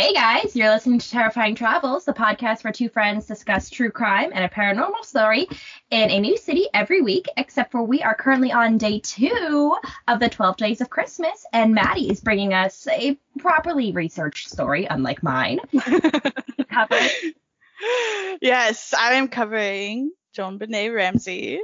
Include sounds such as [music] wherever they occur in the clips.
Hey guys, you're listening to Terrifying Travels, the podcast where two friends discuss true crime and a paranormal story in a new city every week, except for we are currently on day two of the 12 Days of Christmas, and Maddie is bringing us a properly researched story, unlike mine. [laughs] Yes, I am covering JonBenét Ramsey.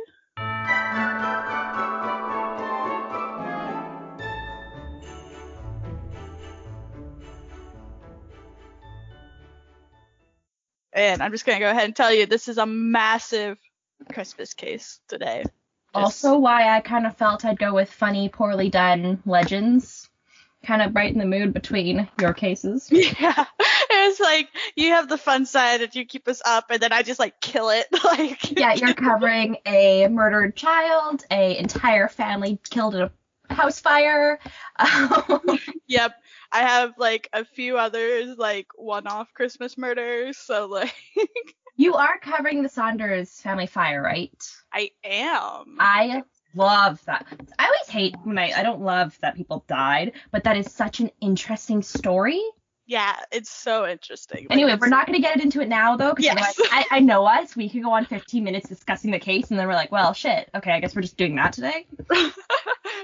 And I'm just going to go ahead and tell you this is a massive Christmas case today. Just, Also, why I kind of felt I'd go with funny, poorly done legends. Kind of brighten the mood between your cases. [laughs] yeah. It's like you have the fun side and you keep us up and then I just like kill it. [laughs] like yeah, you're covering a murdered child, a entire family killed in a house fire. Um, [laughs] Yep. I have like a few others like one-off Christmas murders, so like [laughs] you are covering the Saunders family fire, right? I am. I love that. I always hate when I I don't love that people died, but that is such an interesting story. Yeah, it's so interesting. Like, Anyway, we're not going to get into it now though, because Yes. I, I know us. We could go on 15 minutes discussing the case, and then we're like, well, shit. Okay, I guess we're just doing that today. [laughs]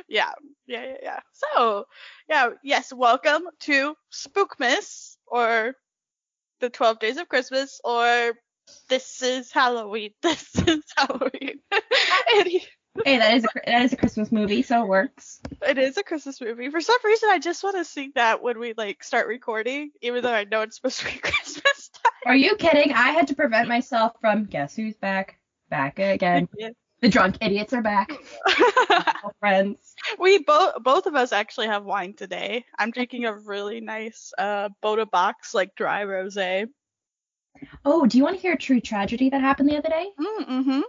yeah, yeah, yeah, yeah. So, yeah, yes, welcome to Spookmas or the 12 Days of Christmas or this is Halloween. [laughs] This is Halloween. [laughs] Hey, that is a that is a Christmas movie, so it works. it is a Christmas movie. For some reason, I just want to sing that when we like start recording, even though I know it's supposed to be [laughs] Christmas time. Are you kidding? I had to prevent myself from guess who's back? Back again. [laughs] The drunk idiots are back. [laughs] Friends. we both both of us actually have wine today. I'm drinking a really nice uh Bota Box like dry rosé. Oh, do you want to hear a true tragedy that happened the other day? Mm-hmm.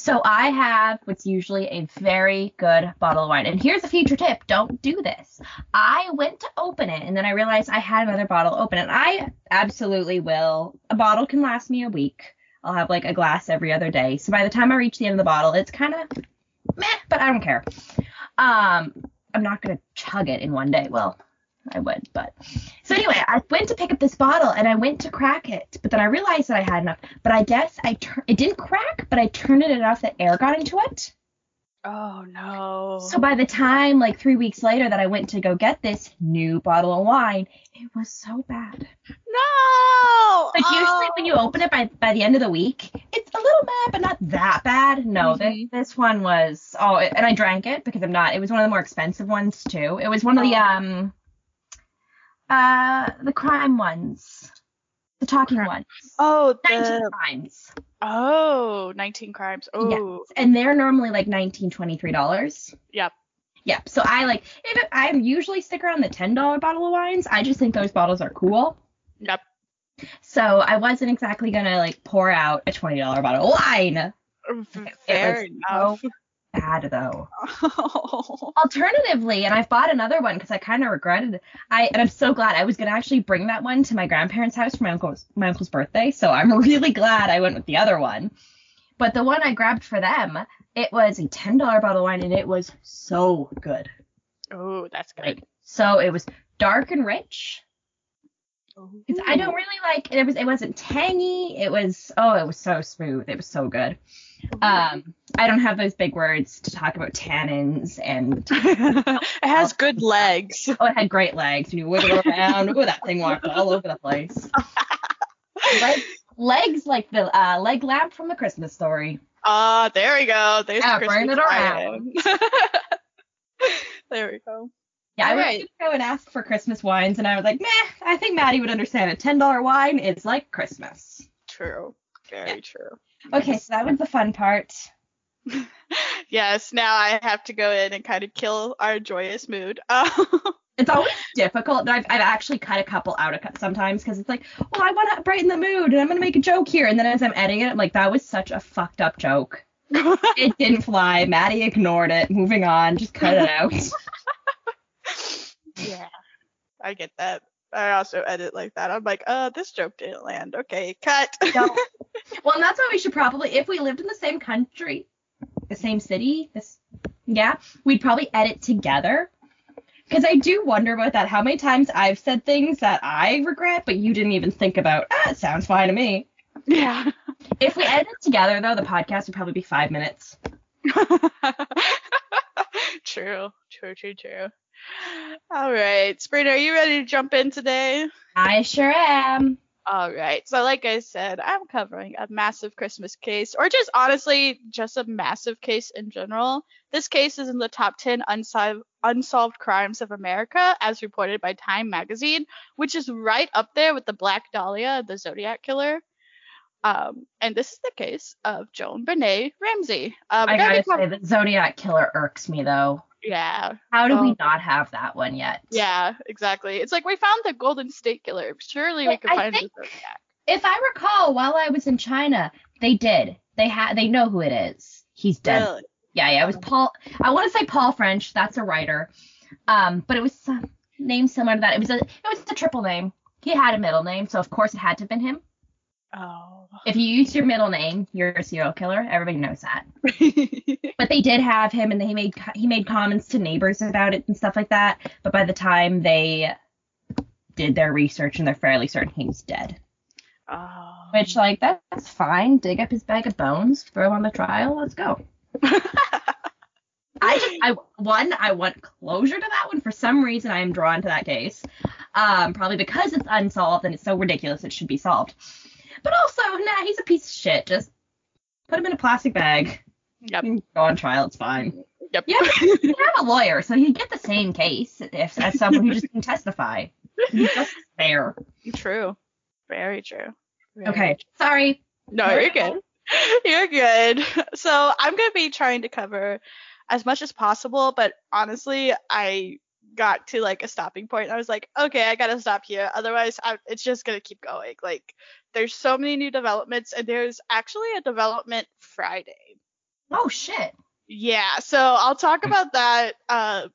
So I have what's usually a very good bottle of wine. And here's a future tip. Don't do this. I went to open it and then I realized I had another bottle open and I absolutely will. A bottle can last me a week. I'll have like a glass every other day. So by the time I reach the end of the bottle, it's kind of meh, but I don't care. Um, I'm not going to chug it in one day. Well, I would, but so anyway, I went to pick up this bottle and I went to crack it, but then I realized that I had enough. But I guess I tur- it didn't crack, but I turned it enough that air got into it. Oh no. So by the time like three weeks later that I went to go get this new bottle of wine, it was so bad. no. Like usually Oh. when you open it by by the end of the week, it's a little bad, but not that bad. No, thi- Mhm. this one was oh, and I drank it because I'm not. It was one of the more expensive ones too. It was one of the Oh. um uh the crime ones, the talking ones. Oh, Nineteen the crimes, oh, 19 crimes. Oh, and they're normally like 19 23 dollars. Yep. Yep. So I like if it, I usually stick around the ten dollar bottle of wines. I just think those bottles are cool. yep. So I wasn't exactly gonna like pour out a twenty dollar bottle of wine. Fair was enough. Bad though. Oh. [laughs] Alternatively, and I've bought another one because I kind of regretted it. I and I'm so glad I was gonna actually bring that one to my grandparents' house for my uncle's my uncle's birthday. So I'm [laughs] really glad I went with the other one. But the one I grabbed for them, it was a ten dollar bottle of wine and it was so good. Oh, that's good. Like so, it was dark and rich. Because I don't really like it was it wasn't tangy. It was oh it was so smooth. It was so good. Um I don't have those big words to talk about tannins and [laughs] it has good [laughs] legs. oh it had great legs when you wiggle around. Oh that thing walked all over the place. [laughs] legs, legs like the uh, leg lamp from the Christmas story. Ah, there we go. There's Yeah, the burn Christmas it tie-in. there we go. Yeah, I was Alright. gonna go and ask for Christmas wines and I was like, meh, I think Maddie would understand. A ten dollar wine is like Christmas. True. Very Yeah. true. Okay, so that was the fun part. [laughs] Yes, now I have to go in and kind of kill our joyous mood. Uh, [laughs] It's always difficult. I've, I've actually cut a couple out of sometimes because it's like, well, I want to brighten the mood and I'm going to make a joke here. And then as I'm editing it, I'm like, that was such a fucked up joke. [laughs] It didn't fly. Maddie ignored it. Moving on. Just cut it out. yeah, I get that. I also edit like that. I'm like, uh, this joke didn't land. Okay, cut. No. Well, and that's why we should probably, if we lived in the same country, the same city, this, yeah, we'd probably edit together. Because I do wonder about that. How many times I've said things that I regret, but you didn't even think about. Ah, it sounds fine to me. Yeah. If we edit together, though, the podcast would probably be five minutes. [laughs] true, true, true, true. All right, Sabrina, are you ready to jump in today? I sure am. All right. So, like I said, I'm covering a massive Christmas case, or just honestly, just a massive case in general. This case is in the top 10 unsolved, unsolved crimes of America, as reported by Time magazine, which is right up there with the Black Dahlia, the Zodiac killer. Um, and this is the case of JonBenét Ramsey. Uh, I gotta say, the Zodiac killer irks me though. Yeah. How do um, we not have that one yet? Yeah, exactly. It's like we found the Golden State Killer. Surely we could I find the Zodiac. If I recall, while I was in China, they did. They had. They know who it is. He's dead. Really? Yeah, yeah. It was Paul. I want to say Paul French. That's a writer. Um, but it was some name similar to that. It was a. It was a triple name. He had a middle name, so of course it had to have been him. Oh. If you use your middle name, you're a serial killer. Everybody knows that. [laughs] but they did have him, and he made he made comments to neighbors about it and stuff like that. But by the time they did their research, and they're fairly certain he's dead. Oh. Which, like, that's fine. Dig up his bag of bones, throw him on the trial. Let's go. [laughs] I just, I one, I want closure to that one. For some reason, I am drawn to that case. Um, probably because it's unsolved and it's so ridiculous it should be solved. But also, nah, he's a piece of shit. Just put him in a plastic bag. Yep. Go on trial. It's fine. Yep. Yeah, you have a lawyer, so you get the same case if as someone who just can testify. Just fair. True. Very true. Very okay. True. Sorry. No, you're good. [laughs] You're good. So I'm gonna be trying to cover as much as possible, but honestly, I got to like a stopping point. I was like, okay, I gotta stop here. Otherwise, I, it's just gonna keep going. Like, there's so many new developments, and there's actually a development Friday. Oh shit. Yeah. So I'll talk about that. Uh,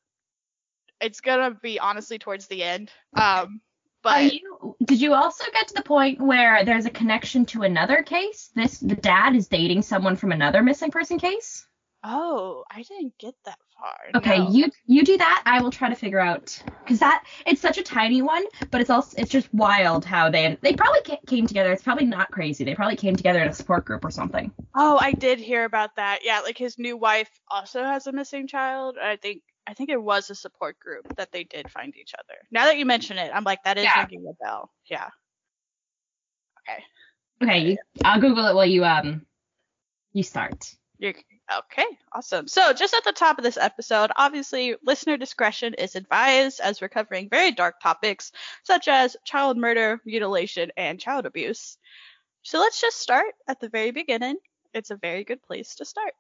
it's gonna be honestly towards the end. Um, but you, did you also get to the point where there's a connection to another case? This the dad is dating someone from another missing person case. Oh, I didn't get that far. Okay, no. you you do that. I will try to figure out because that it's such a tiny one, but it's also it's just wild how they they probably came together. It's probably not crazy. They probably came together in a support group or something. Oh, I did hear about that. Yeah, like his new wife also has a missing child. I think I think it was a support group that they did find each other. Now that you mention it, I'm like that is yeah. ringing a bell. Yeah. Okay. Okay, you, I'll Google it while you um you start. You're, okay, awesome. So, just at the top of this episode, obviously, listener discretion is advised as we're covering very dark topics such as child murder, mutilation, and child abuse. So, let's just start at the very beginning. It's a very good place to start.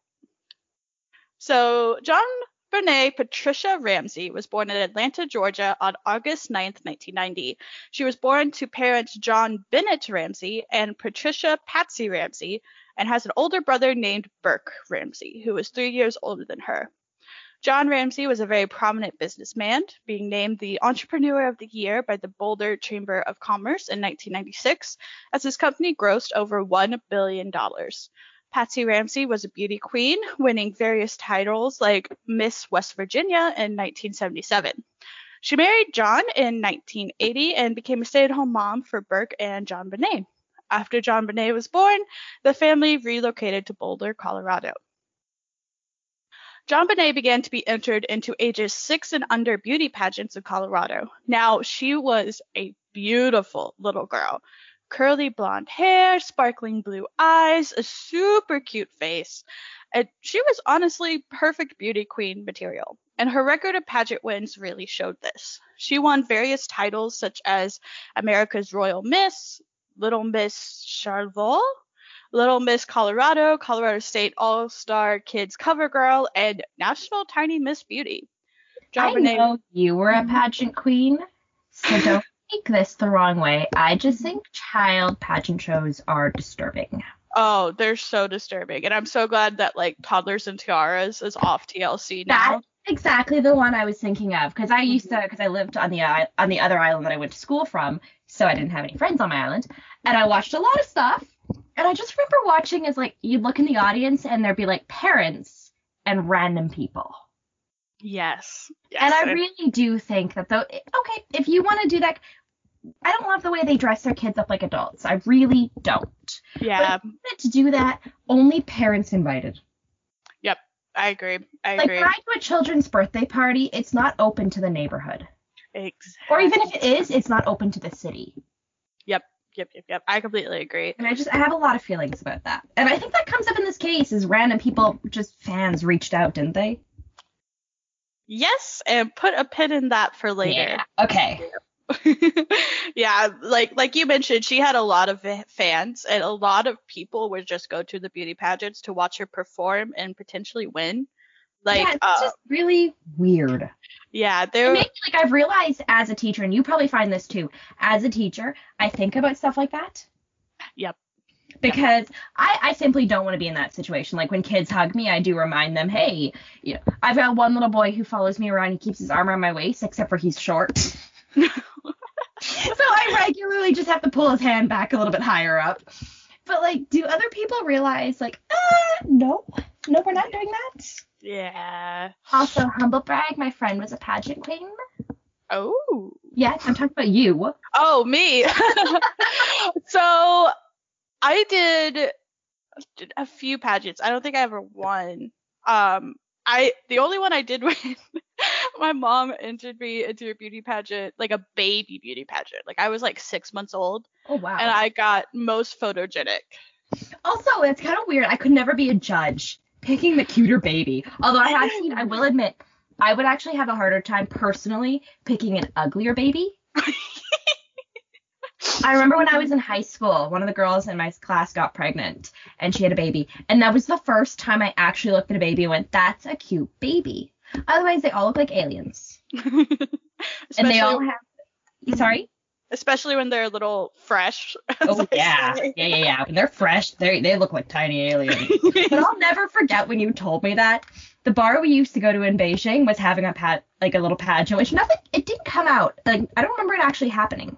So, John Benet Patricia Ramsey was born in Atlanta, Georgia on August 9, 1990. She was born to parents John Bennett Ramsey and Patricia Patsy Ramsey, and has an older brother named Burke Ramsey, who is three years older than her. John Ramsey was a very prominent businessman, being named the Entrepreneur of the Year by the Boulder Chamber of Commerce in 1996, as his company grossed over $1 billion. Patsy Ramsey was a beauty queen, winning various titles like Miss West Virginia in 1977. She married John in 1980 and became a stay at home mom for Burke and JonBenét. After JonBenét was born, the family relocated to Boulder, Colorado. JonBenét began to be entered into ages six and under beauty pageants in Colorado. Now, she was a beautiful little girl. Curly blonde hair, sparkling blue eyes, a super cute face. And she was honestly perfect beauty queen material. And her record of pageant wins really showed this. She won various titles such as America's Royal Miss, Little Miss Charlevoix, Little Miss Colorado, Colorado State All Star Kids Cover Girl, and National Tiny Miss Beauty. I know you were a pageant queen, so don't [laughs] take this the wrong way. I just think child pageant shows are disturbing. Oh, they're so disturbing, and I'm so glad that like Toddlers and Tiaras is off TLC now. That's exactly the one I was thinking of because I used to mm-hmm. because I lived on the on the other island that I went to school from, so I didn't have any friends on my island. And I watched a lot of stuff. And I just remember watching as like you'd look in the audience and there'd be like parents and random people. Yes. yes. And I really do think that though okay, if you want to do that I don't love the way they dress their kids up like adults. I really don't. Yeah. But to do that, only parents invited. I agree. I Like agree. when I do a children's birthday party, it's not open to the neighborhood. exactly. Or even if it is, it's not open to the city. Yep. Yep. Yep. Yep. I completely agree. And I just I have a lot of feelings about that. And I think that comes up in this case is random people just fans reached out, didn't they? Yes, and put a pin in that for later. Okay. [laughs] yeah, like like you mentioned, she had a lot of fans, and a lot of people would just go to the beauty pageants to watch her perform and potentially win. Like, yeah, it's uh, just really weird. yeah, there. me, like I've realized as a teacher, and you probably find this too. As a teacher, I think about stuff like that. Yep. Because I, I simply don't want to be in that situation. Like when kids hug me, I do remind them, hey, you know, I've got one little boy who follows me around. He keeps his arm around my waist, except for he's short. [laughs] so I regularly just have to pull his hand back a little bit higher up. But like, do other people realize like, uh, no, no, we're not doing that. Yeah. Also, humble brag, my friend was a pageant queen. Oh. Yes, I'm talking about you. Oh, me. [laughs] so I did did a few pageants. I don't think I ever won. Um, I the only one I did [laughs] win. my mom entered me into a beauty pageant, like a baby beauty pageant. Like I was like six months old, Oh wow. and I got most photogenic. also, it's kind of weird. I could never be a judge picking the cuter baby. Although I have seen, I will admit, I would actually have a harder time personally picking an uglier baby. [laughs] I remember when I was in high school, one of the girls in my class got pregnant and she had a baby. And that was the first time I actually looked at a baby and went, that's a cute baby. Otherwise, they all look like aliens. [laughs] and they all have. Sorry? especially when they're a little fresh. [laughs] Oh, yeah. Yeah, yeah, yeah. When they're fresh, they they look like tiny aliens. [laughs] but I'll never forget when you told me that. The bar we used to go to in Beijing was having a pat like a little pageant, which nothing it didn't come out. Like I don't remember it actually happening.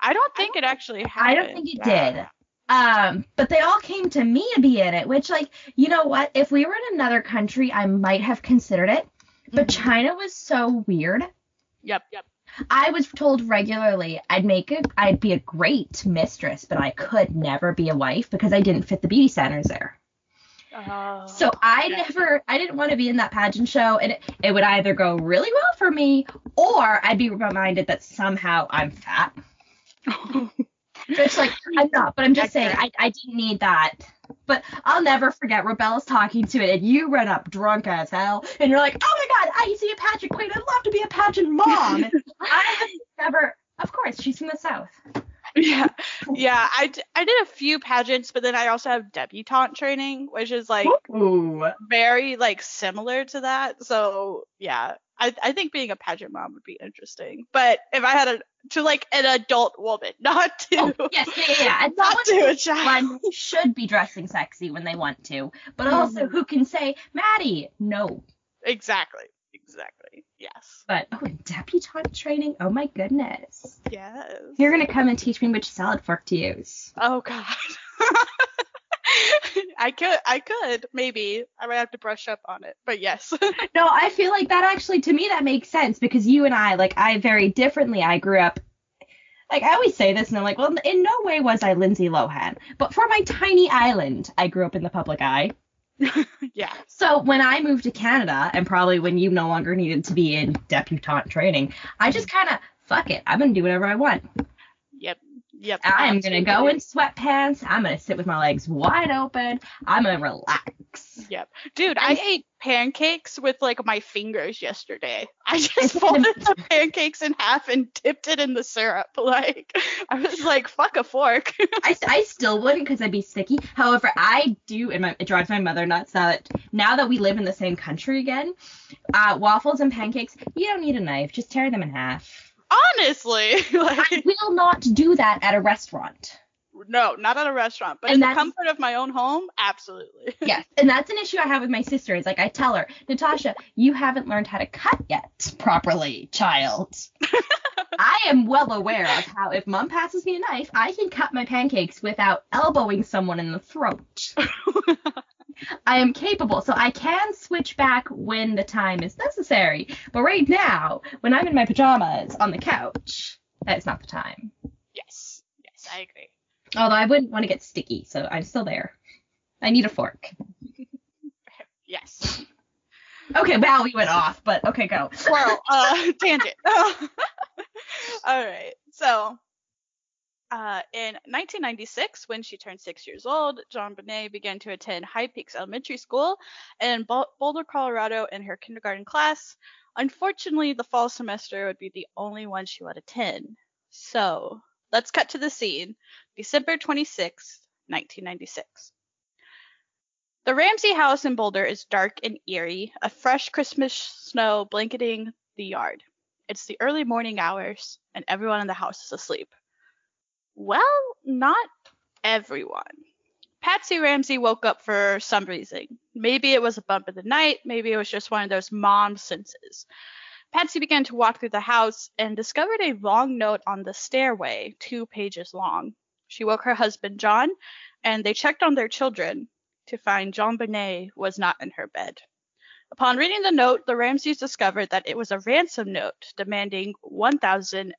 I don't think it actually happened. I don't think it did. Um, but they all came to me to be in it, which like, you know what? If we were in another country, I might have considered it. But Mhm. China was so weird. Yep, yep. I was told regularly I'd make a I'd be a great mistress, but I could never be a wife because I didn't fit the beauty standards there. Oh, So I yeah. never, I didn't want to be in that pageant show, and it, it would either go really well for me, or I'd be reminded that somehow I'm fat. It's like I'm not, but I'm just saying I, I didn't need that. But I'll never forget Rebel's talking to it, and you run up drunk as hell, and you're like, "Oh my god, I see a pageant queen. I'd love to be a pageant mom." [laughs] I have never, of course, she's from the south. Yeah, [laughs] yeah. I, d- I did a few pageants, but then I also have debutante training, which is like Ooh. very like similar to that. So yeah, I I think being a pageant mom would be interesting. But if I had a to like an adult woman, [laughs] not to Oh, yes, yeah, yeah, yeah. [laughs] And not to a child. who should be dressing sexy when they want to, but also Mhm. who can say, Maddie, no. Exactly. Exactly. Yes. But oh, and debutante training. Oh my goodness. Yes. You're gonna come and teach me which salad fork to use. Oh god. [laughs] I could I could maybe. I might have to brush up on it. But yes. [laughs] No, I feel like that actually to me that makes sense because you and I like I very differently. I grew up like I always say this and I'm like, well, in no way was I Lindsay Lohan, but for my tiny island, I grew up in the public eye. [laughs] yeah. So when I moved to Canada, and probably when you no longer needed to be in debutante training, I just kind of fuck it. I'm gonna do whatever I want. Yep. Yep. I'm gonna go in sweatpants. I'm gonna sit with my legs wide open. I'm gonna relax. Yep. Dude, I I'm- ate pancakes with like my fingers yesterday. [laughs] I just folded the pancakes in half and dipped it in the syrup. [laughs] Like I was like, fuck a fork. [laughs] I, I still wouldn't because I'd be sticky. However, I do, and my, it drives my mother nuts that now that we live in the same country again. Uh, waffles and pancakes, you don't need a knife. Just tear them in half. Honestly. [laughs] Like I will not do that at a restaurant. no, not at a restaurant. But And in the comfort of my own home, absolutely. [laughs] Yes, and that's an issue I have with my sister. Is like I tell her, Natasha, you haven't learned how to cut yet properly, child. [laughs] I am well aware of how if mom passes me a knife, I can cut my pancakes without elbowing someone in the throat. I am capable, so I can switch back when the time is necessary. But right now, when I'm in my pajamas on the couch, that is not the time. Yes. Yes, I agree. Although I wouldn't want to get sticky, so I'm still there. I need a fork. [laughs] Yes. Okay, wow, we went off, but okay, go. Well, uh, tangent. [laughs] All right. So, uh, in 1996, when she turned six years old, JonBenét began to attend High Peaks Elementary School in Boulder, Colorado, in her kindergarten class. Unfortunately, the fall semester would be the only one she would attend. So, let's cut to the scene. December 26, 1996. The Ramsey house in Boulder is dark and eerie, a fresh Christmas snow blanketing the yard. It's the early morning hours, and everyone in the house is asleep. Well, not everyone. Patsy Ramsey woke up for some reason. Maybe it was a bump in the night, maybe it was just one of those mom senses. Patsy began to walk through the house and discovered a long note on the stairway, two pages long. She woke her husband, John, and they checked on their children to find JonBenét was not in her bed. Upon reading the note, the Ramseys discovered that it was a ransom note demanding one thousand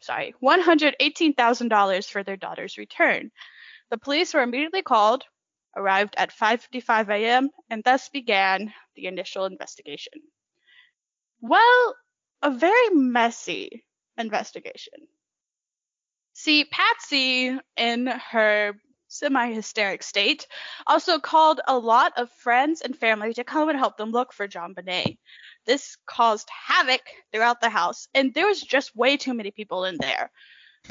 sorry, $118,000 for their daughter's return. The police were immediately called, arrived at 5:55 a.m., and thus began the initial investigation. Well, a very messy investigation. See, Patsy, in her semi hysteric state, also called a lot of friends and family to come and help them look for JonBenét. This caused havoc throughout the house, and there was just way too many people in there.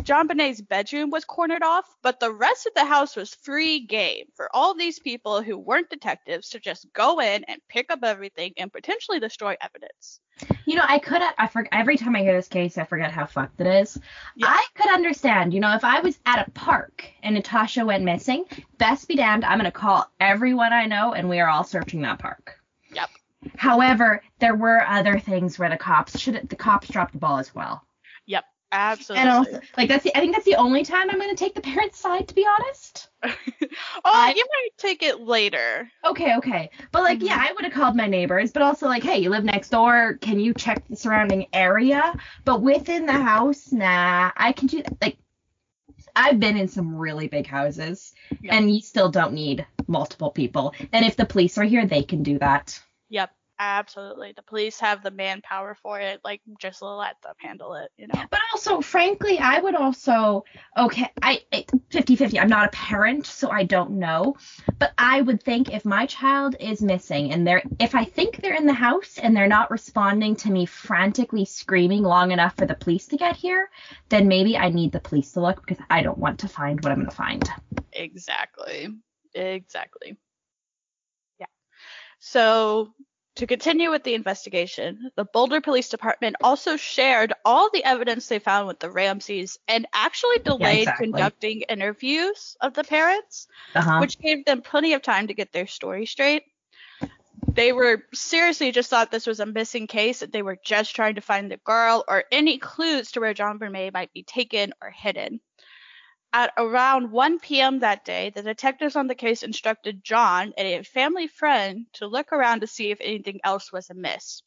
JonBenét's bedroom was cornered off, but the rest of the house was free game for all these people who weren't detectives to just go in and pick up everything and potentially destroy evidence. You know, I could I forget every time I hear this case, I forget how fucked it is. Yeah. I could understand, you know, if I was at a park and Natasha went missing, best be damned, I'm gonna call everyone I know and we are all searching that park. Yep. However, there were other things where the cops should the cops dropped the ball as well. Yep. Absolutely. And also, like that's the I think that's the only time I'm gonna take the parents' side, to be honest. [laughs] oh, I- you might take it later. Okay, okay. But like, yeah, mm-hmm. I would have called my neighbors, but also like, hey, you live next door. Can you check the surrounding area? But within the house, nah, I can do that. Like, I've been in some really big houses, Yeah. and you still don't need multiple people. And if the police are here, they can do that. Yep. Absolutely. The police have the manpower for it. Like, just let them handle it, you know? But also, frankly, I would also, okay, I, 50 50, I'm not a parent, so I don't know. But I would think if my child is missing and they're, if I think they're in the house and they're not responding to me frantically screaming long enough for the police to get here, then maybe I need the police to look because I don't want to find what I'm going to find. Exactly. Exactly. Yeah. So, to continue with the investigation, the Boulder Police Department also shared all the evidence they found with the Ramseys and actually delayed exactly. conducting interviews of the parents, Uh-huh. which gave them plenty of time to get their story straight. They were seriously just thought this was a missing case, that they were just trying to find the girl or any clues to where John JonBenét might be taken or hidden. At around 1 p.m. that day, the detectives on the case instructed John and a family friend to look around to see if anything else was amiss.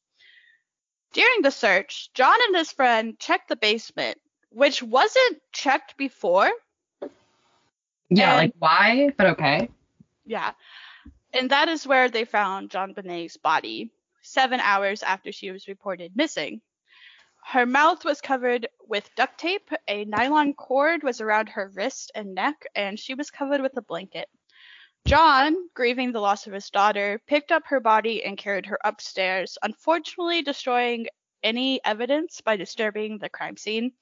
During the search, John and his friend checked the basement, which wasn't checked before. yeah, and- like why? But okay. Yeah. And that is where they found JonBenét's body, seven hours after she was reported missing. Her mouth was covered with duct tape, a nylon cord was around her wrist and neck, and she was covered with a blanket. John, grieving the loss of his daughter, picked up her body and carried her upstairs, unfortunately destroying any evidence by disturbing the crime scene.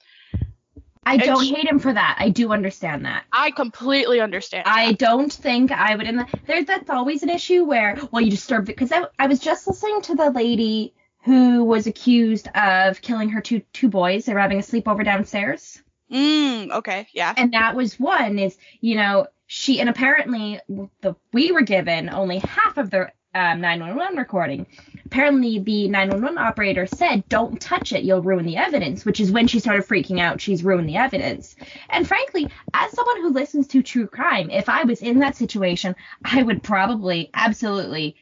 I And don't sh- hate him for that. I do understand that. I completely understand. I that. don't think I would. In the, there, that's always an issue where, well, you disturb it because I, I was just listening to the lady who was accused of killing her two two boys. They were having a sleepover downstairs, Mm, okay, yeah. and that was one. Is you know she and apparently the we were given only half of the um, 911 recording. Apparently, the 911 operator said, "Don't touch it; you'll ruin the evidence." Which is when she started freaking out. She's ruined the evidence. And frankly, as someone who listens to true crime, if I was in that situation, I would probably absolutely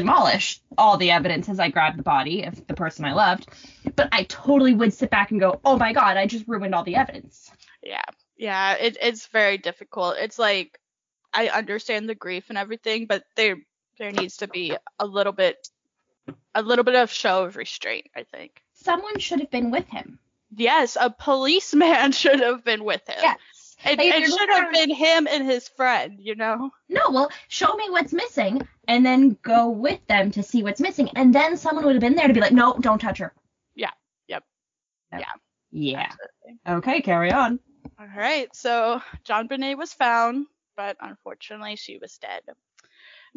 demolish all the evidence as I grabbed the body of the person I loved. But I totally would sit back and go, "Oh my god, I just ruined all the evidence." Yeah. Yeah, it, it's very difficult. It's like I understand the grief and everything, but there there needs to be a little bit a little bit of show of restraint, I think. Someone should have been with him. Yes, a policeman [laughs] should have been with him. Yes. It, Like, it should have been him and his friend, you know? No, well, show me what's missing and then go with them to see what's missing. And then someone would have been there to be like, no, don't touch her. Yeah, yep, Yep. yeah. Yeah. Absolutely. Okay, carry on. All right, so JonBenét was found, but unfortunately she was dead.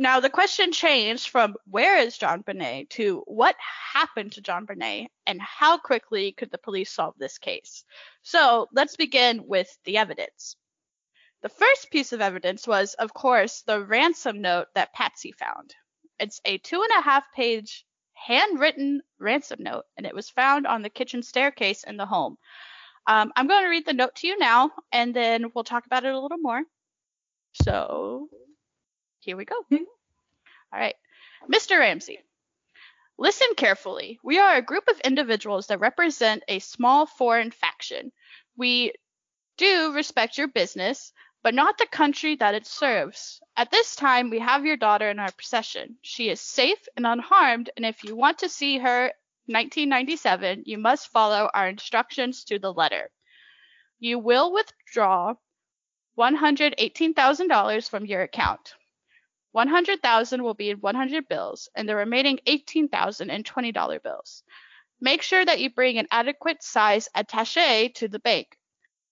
Now the question changed from where is JonBenét to what happened to JonBenét and how quickly could the police solve this case. So let's begin with the evidence. The first piece of evidence was, of course, the ransom note that Patsy found. It's a two and a half page handwritten ransom note, and it was found on the kitchen staircase in the home. Um, I'm going to read the note to you now, and then we'll talk about it a little more. So, here we go. Mhm. All right. Mr. Ramsey, listen carefully. We are a group of individuals that represent a small foreign faction. We do respect your business, but not the country that it serves. At this time, we have your daughter in our possession. She is safe and unharmed, and if you want to see her 1997, you must follow our instructions to the letter. You will withdraw $118,000 from your account. 100,000 will be in 100 bills and the remaining 18,000 in $20 bills. Make sure that you bring an adequate size attaché to the bank.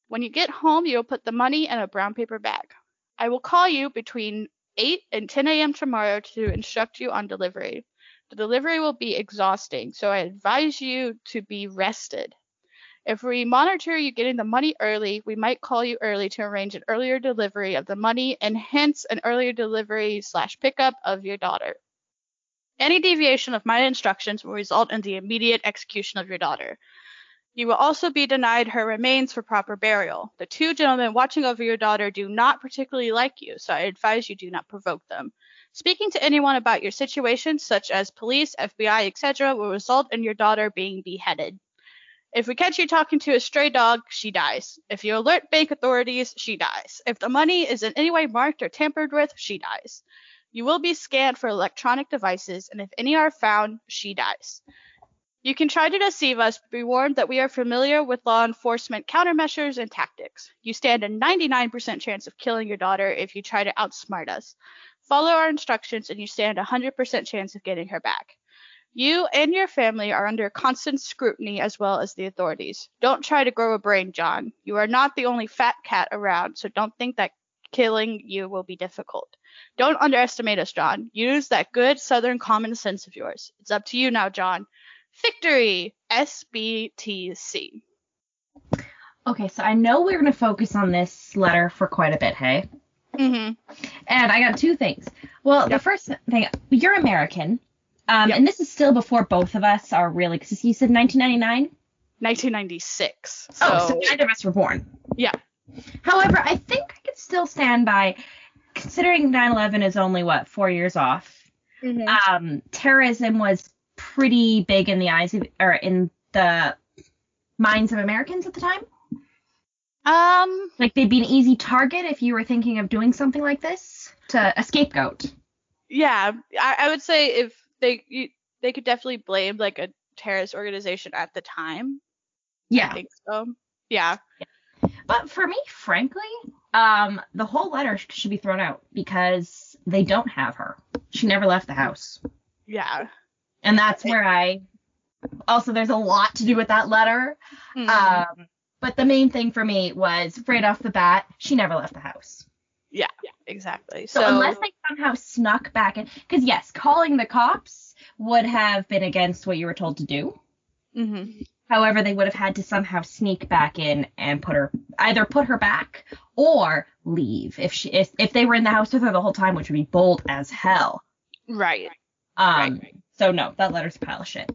When you get home, you'll put the money in a brown paper bag. I will call you between 8 and 10 a.m. tomorrow to instruct you on delivery. The delivery will be exhausting, so I advise you to be rested. If we monitor you getting the money early, we might call you early to arrange an earlier delivery of the money and hence an earlier delivery slash pickup of your daughter. Any deviation of my instructions will result in the immediate execution of your daughter. You will also be denied her remains for proper burial. The two gentlemen watching over your daughter do not particularly like you, so I advise you do not provoke them. Speaking to anyone about your situation, such as police, FBI, etc., will result in your daughter being beheaded. If we catch you talking to a stray dog, she dies. If you alert bank authorities, she dies. If the money is in any way marked or tampered with, she dies. You will be scanned for electronic devices, and if any are found, she dies. You can try to deceive us, but be warned that we are familiar with law enforcement countermeasures and tactics. You stand a 99% chance of killing your daughter if you try to outsmart us. Follow our instructions, and you stand a 100% chance of getting her back. You and your family are under constant scrutiny as well as the authorities. Don't try to grow a brain, John. You are not the only fat cat around, so don't think that killing you will be difficult. Don't underestimate us, John. Use that good southern common sense of yours. It's up to you now, John. Victory! SBTC. Okay, so I know we're going to focus on this letter for quite a bit, hey? Mm-hmm. And I got two things. Well, the first thing, you're American. Um, Yep. And this is still before both of us are really, because you said 1999? 1996. So, oh, so neither of us were born. yeah. However, I think I could still stand by, considering 9/11 is only what four years off. Mhm. Um, terrorism was pretty big in the eyes of, or in the minds of Americans at the time. Um, Like they'd be an easy target if you were thinking of doing something like this to a scapegoat. yeah, I, I would say if they you, they could definitely blame like a terrorist organization at the time. Yeah. I Yeah. think so. Yeah. But for me, frankly, um, the whole letter should be thrown out because they don't have her. She never left the house. Yeah. And that's where I also there's a lot to do with that letter. Mhm. Um, but the main thing for me was right off the bat, she never left the house. Yeah. Exactly. So, So, unless they somehow snuck back in, because yes, calling the cops would have been against what you were told to do. Mhm. However, they would have had to somehow sneak back in and put her either put her back or leave if she if, if they were in the house with her the whole time, which would be bold as hell. Right. Um, Right. so no, that letter's a pile of shit.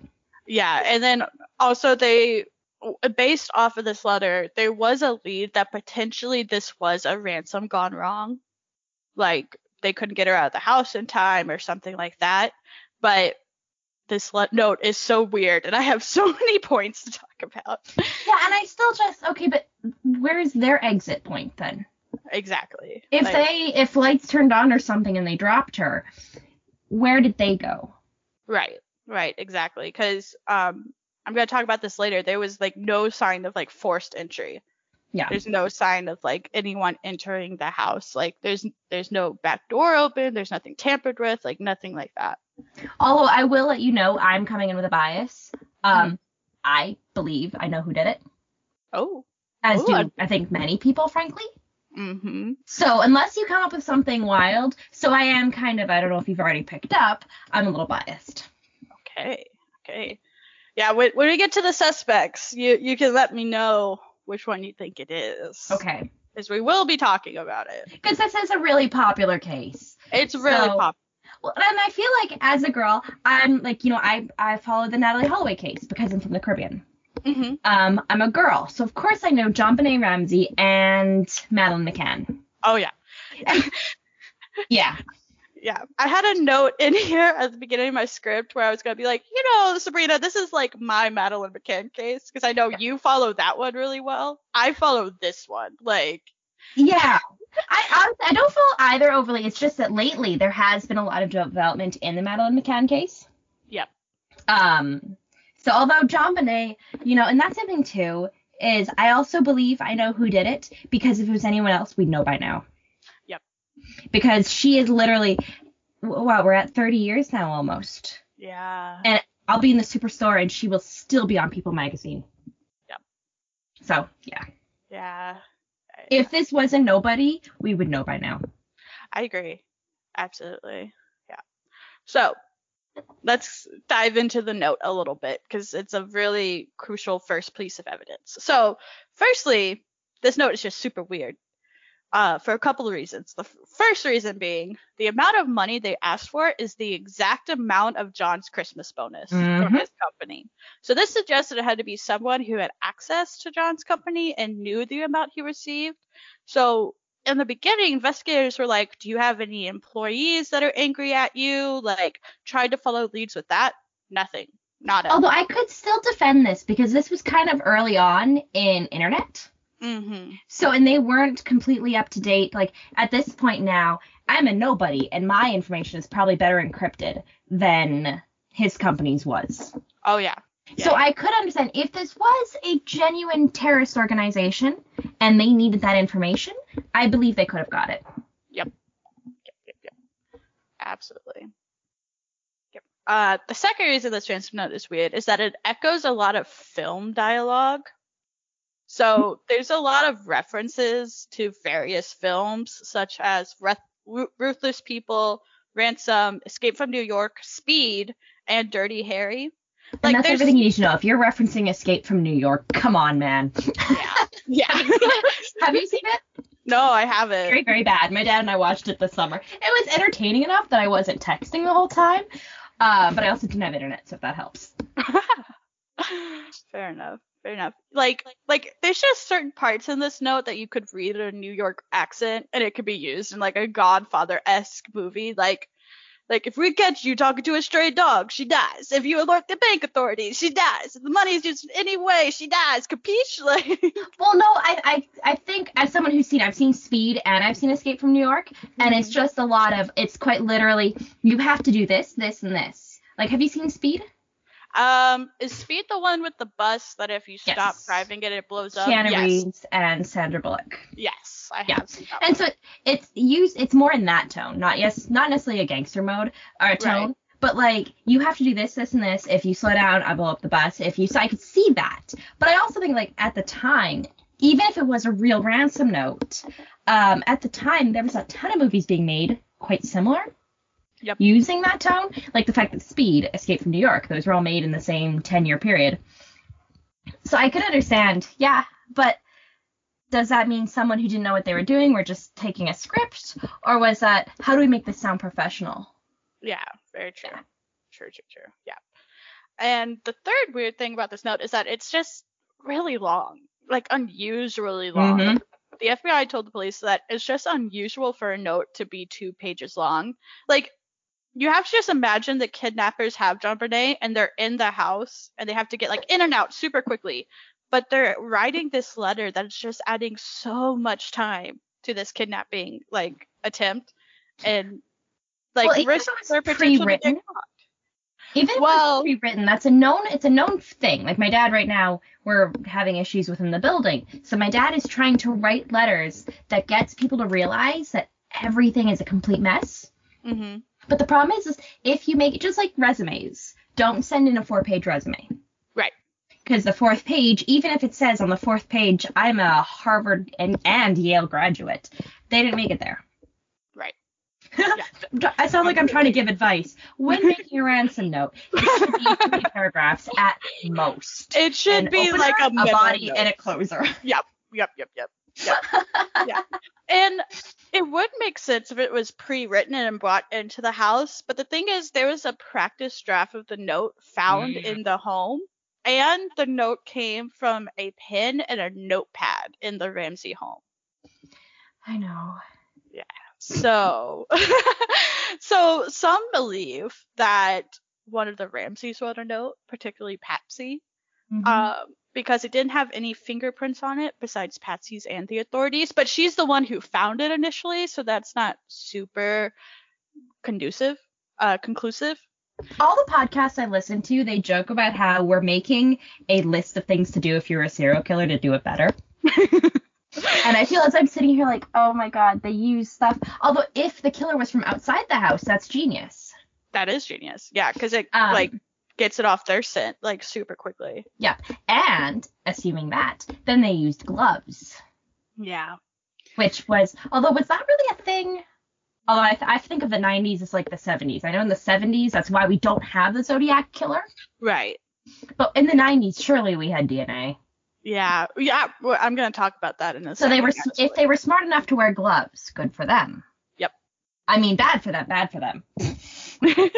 Yeah, and then also they based off of this letter, there was a lead that potentially this was a ransom gone wrong. Like they couldn't get her out of the house in time or something like that. But this le- note is so weird and I have so [laughs] many points to talk about. Yeah, and I still just okay, but where's their exit point then? exactly. If Like, they if lights turned on or something and they dropped her, where did they go? Right, right, exactly. Because um, I'm gonna talk about this later. There was like no sign of like forced entry. Yeah. There's no sign of like anyone entering the house. Like there's there's no back door open. There's nothing tampered with. Like nothing like that. Although I will let you know I'm coming in with a bias. Um, I believe I know who did it, Oh. as Ooh, do I- I think many people, frankly. Mm-hmm. So unless you come up with something wild, so I am kind of I don't know if you've already picked up, I'm a little biased. Okay. Okay. Yeah. When, when we get to the suspects, you you can let me know which one you think it is. Okay. Because we will be talking about it. Because this is a really popular case. It's really So- pop. Well, and I feel like as a girl, I'm like, you know, I I followed the Natalee Holloway case because I'm from the Caribbean. Mm-hmm. Um, I'm a girl, so of course I know JonBenét Ramsey and Madeleine McCann. Oh yeah. [laughs] Yeah. Yeah, I had a note in [laughs] here at the beginning of my script where I was gonna be like, you know, Sabrina, this is like my Madeleine McCann case because I know you follow that one really well. I follow this one, like, Yeah. I honestly, I don't follow either overly. It's just that lately there has been a lot of development in the Madeleine McCann case. Yep. Um. So although JonBenét, you know, and that's something too, is I also believe I know who did it because if it was anyone else, we'd know by now. Because she is literally, wow, we're at 30 years now almost. yeah, And I'll be in the superstore and she will still be on People magazine. Yep. So yeah, yeah. if this wasn't nobody, we would know by now. I agree, absolutely, yeah. So let's dive into the note a little bit because it's a really crucial first piece of evidence. So, firstly, this note is just super weird. Uh, for a couple of reasons. The f- first reason being the amount of money they asked for is the exact amount of John's Christmas bonus from Mhm. his company. So this suggested it had to be someone who had access to John's company and knew the amount he received. So in the beginning, investigators were like, "Do you have any employees that are angry at you?" Like tried to follow leads with that. Nothing. Not at all. Although I could still defend this because this was kind of early on in internet. Mm-hmm. So, and they weren't completely up to date. Like at this point now, I'm a nobody, and my information is probably better encrypted than his company's was. Oh yeah. So Yeah. I could understand if this was a genuine terrorist organization and they needed that information, I believe they could have got it. Yep, yep, yep. Absolutely. Yep. Uh, the second reason this transfer note is weird is that it echoes a lot of film dialogue. So there's a lot of references to various films, such as Reth- Ruthless People, Ransom, Escape from New York, Speed, and Dirty Harry. and that's there's- everything you need to know. If you're referencing Escape from New York, come on, man. [laughs] Yeah. yeah. [laughs] have you seen it? no, I haven't. Very, very bad. My dad and I watched it this summer. It was entertaining enough that I wasn't texting the whole time. Uh, but I also didn't have internet, so if that helps. [laughs] Fair enough. Fair enough. Like, like, there's just certain parts in this note that you could read in a New York accent, and it could be used in like a Godfather-esque movie. Like, like if we catch you talking to a stray dog, she dies. If you alert the bank authorities, she dies. If the money's used in any way, she dies. Capiche? [laughs] Like, Well, no, I, I, I think as someone who's seen, I've seen Speed and I've seen Escape from New York, and it's mm-hmm. just a lot of, it's quite literally, you have to do this, this, and this. Like, have you seen Speed? Um, is Speed the one with the bus that if you stop Yes. driving it, it blows up? Keanu yes. Reeves and Sandra Bullock. Yes, I Yeah. have seen that. And one. so it's used, it's more in that tone, not yes, not necessarily a gangster mode or a tone, Right. but like you have to do this, this, and this. If you slow down, I blow up the bus. If you, so I could see that. But I also think like at the time, even if it was a real ransom note, um, at the time there was a ton of movies being made quite similar. Yep. Using that tone, like the fact that Speed, Escape from New York, those were all made in the same 10 year period. So I could understand, yeah, but does that mean someone who didn't know what they were doing were just taking a script or was that how do we make this sound professional Yeah, very true. Yeah. True, true, true. Yeah. And the third weird thing about this note is that it's just really long, like unusually long. Mhm. The FBI told the police that it's just unusual for a note to be two pages long. Like, you have to just imagine that kidnappers have JonBenét and they're in the house and they have to get like in and out super quickly. But they're writing this letter that's just adding so much time to this kidnapping like attempt and like Well, risk their potential to get caught. Even if it's pre-written, that's a known it's a known thing. Like my dad right now, we're having issues within the building. So my dad is trying to write letters that gets people to realize that everything is a complete mess. Mm-hmm. But the problem is, is if you make it just like resumes, don't send in a four-page resume. Right. Because the fourth page, even if it says on the fourth page, I'm a Harvard and, and Yale graduate, they didn't make it there. Right. [laughs] I sound like I'm trying to give advice. When [laughs] making a ransom note, it should be three [laughs] paragraphs at most. It should An be opener, like a, a body note. and a closer. Yep, yep, yep, yep. Yeah. And it would make sense if it was pre-written and brought into the house, but the thing is there was a practice draft of the note found Mm. in the home, and the note came from a pen and a notepad in the Ramsey home. I know. Yeah. So [laughs] so some believe that one of the Ramseys wrote a note, particularly Patsy, Mhm. um, because it didn't have any fingerprints on it besides Patsy's and the authorities. But she's the one who found it initially, so that's not super conducive, uh, conclusive. All the podcasts I listen to, they joke about how we're making a list of things to do if you're a serial killer to do it better. [laughs] And I feel as I'm sitting here like, oh my god, they use stuff. Although if the killer was from outside the house, that's genius. That is genius, yeah, because it Um, like gets it off their scent like super quickly. Yeah. And assuming that, then they used gloves, Yeah. which was, although was that really a thing? Although I, th- I think of the 90s as like the 70s. I know in the 70s that's why we don't have the Zodiac killer. Right. But in the 90s, surely we had DNA. Yeah. Yeah. Well, I'm gonna talk about that in a So they were, second, if they were smart enough to wear gloves, good for them. Yep. I mean, bad for them, bad for them. [laughs]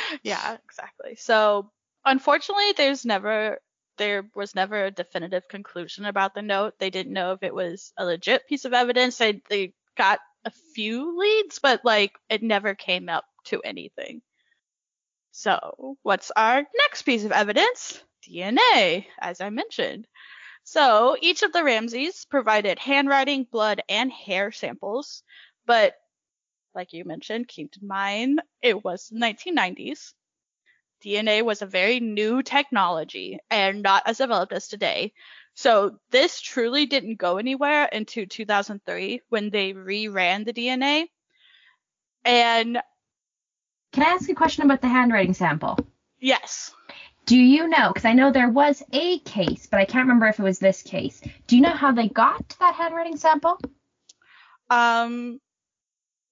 [laughs] yeah. Exactly. So unfortunately, there's never there was never a definitive conclusion about the note. They didn't know if it was a legit piece of evidence. They they got a few leads, but like it never came up to anything. So, what's our next piece of evidence? DNA, as I mentioned. So, each of the Ramseys provided handwriting, blood, and hair samples, but like you mentioned, keep in mind it was the 1990s. DNA was a very new technology and not as developed as today. So this truly didn't go anywhere until 2003 when they reran the DNA. And Can I ask a question about the handwriting sample? yes, Do you know? Because I know there was a case, but I can't remember if it was this case. Do you know how they got that handwriting sample? um,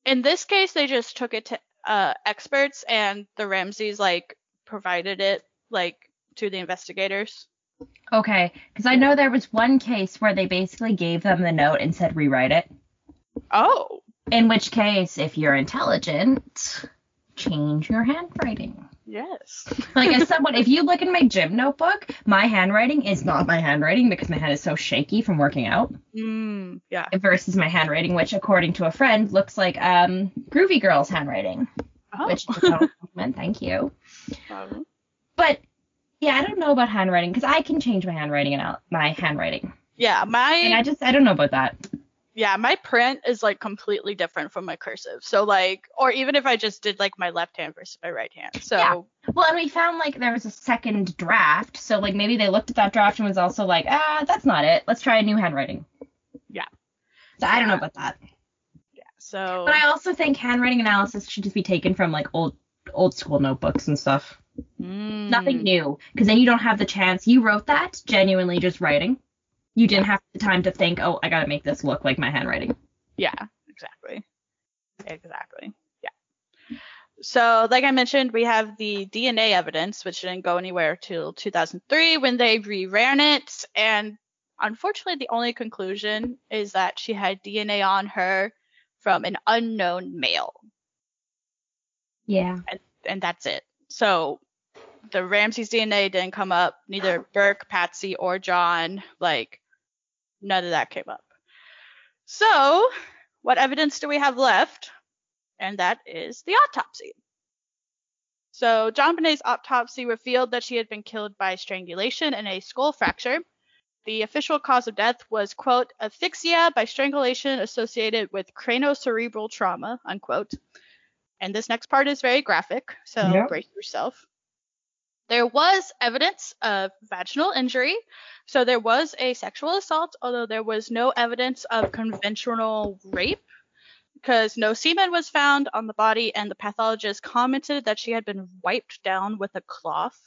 in this case they just took it to uh, experts and the Ramseys like provided it like to the investigators. Okay, because I know there was one case where they basically gave them the note and said rewrite it. Oh, In which case, if you're intelligent, change your handwriting. Yes. [laughs] Like as someone, if you look in my gym notebook, my handwriting is not my handwriting because my hand is so shaky from working out. Mm, yeah. Versus my handwriting, which according to a friend looks like um Groovy Girl's handwriting, Oh. which is a compliment. [laughs] Thank you. Um, But yeah, I don't know about handwriting because I can change my handwriting and my handwriting, yeah, my and I just I don't know about that. Yeah, my print is like completely different from my cursive. So like, or even if I just did like my left hand versus my right hand. So Yeah. Well, and we found like there was a second draft, so like maybe they looked at that draft and was also like, ah, that's not it. Let's try a new handwriting. Yeah. So I don't know about that. Yeah. So But I also think handwriting analysis should just be taken from like old old school notebooks and stuff. Mm, Nothing new, because then you don't have the chance. You wrote that genuinely just writing. You didn't have the time to think, oh, I gotta make this look like my handwriting. Yeah, exactly. Exactly. Yeah. So, like I mentioned, we have the DNA evidence, which didn't go anywhere till 2003 when they reran it. And unfortunately, the only conclusion is that she had DNA on her from an unknown male. Yeah. and that's it. So the Ramsey's DNA didn't come up. Neither Burke, Patsy, or John. Like none of that came up. So what evidence do we have left? And that is the autopsy. So JonBenét's autopsy revealed that she had been killed by strangulation and a skull fracture. The official cause of death was, quote, asphyxia by strangulation associated with craniocerebral trauma, unquote. And this next part is very graphic, so Yep. brace yourself. There was evidence of vaginal injury, so there was a sexual assault, although there was no evidence of conventional rape because no semen was found on the body, and the pathologist commented that she had been wiped down with a cloth.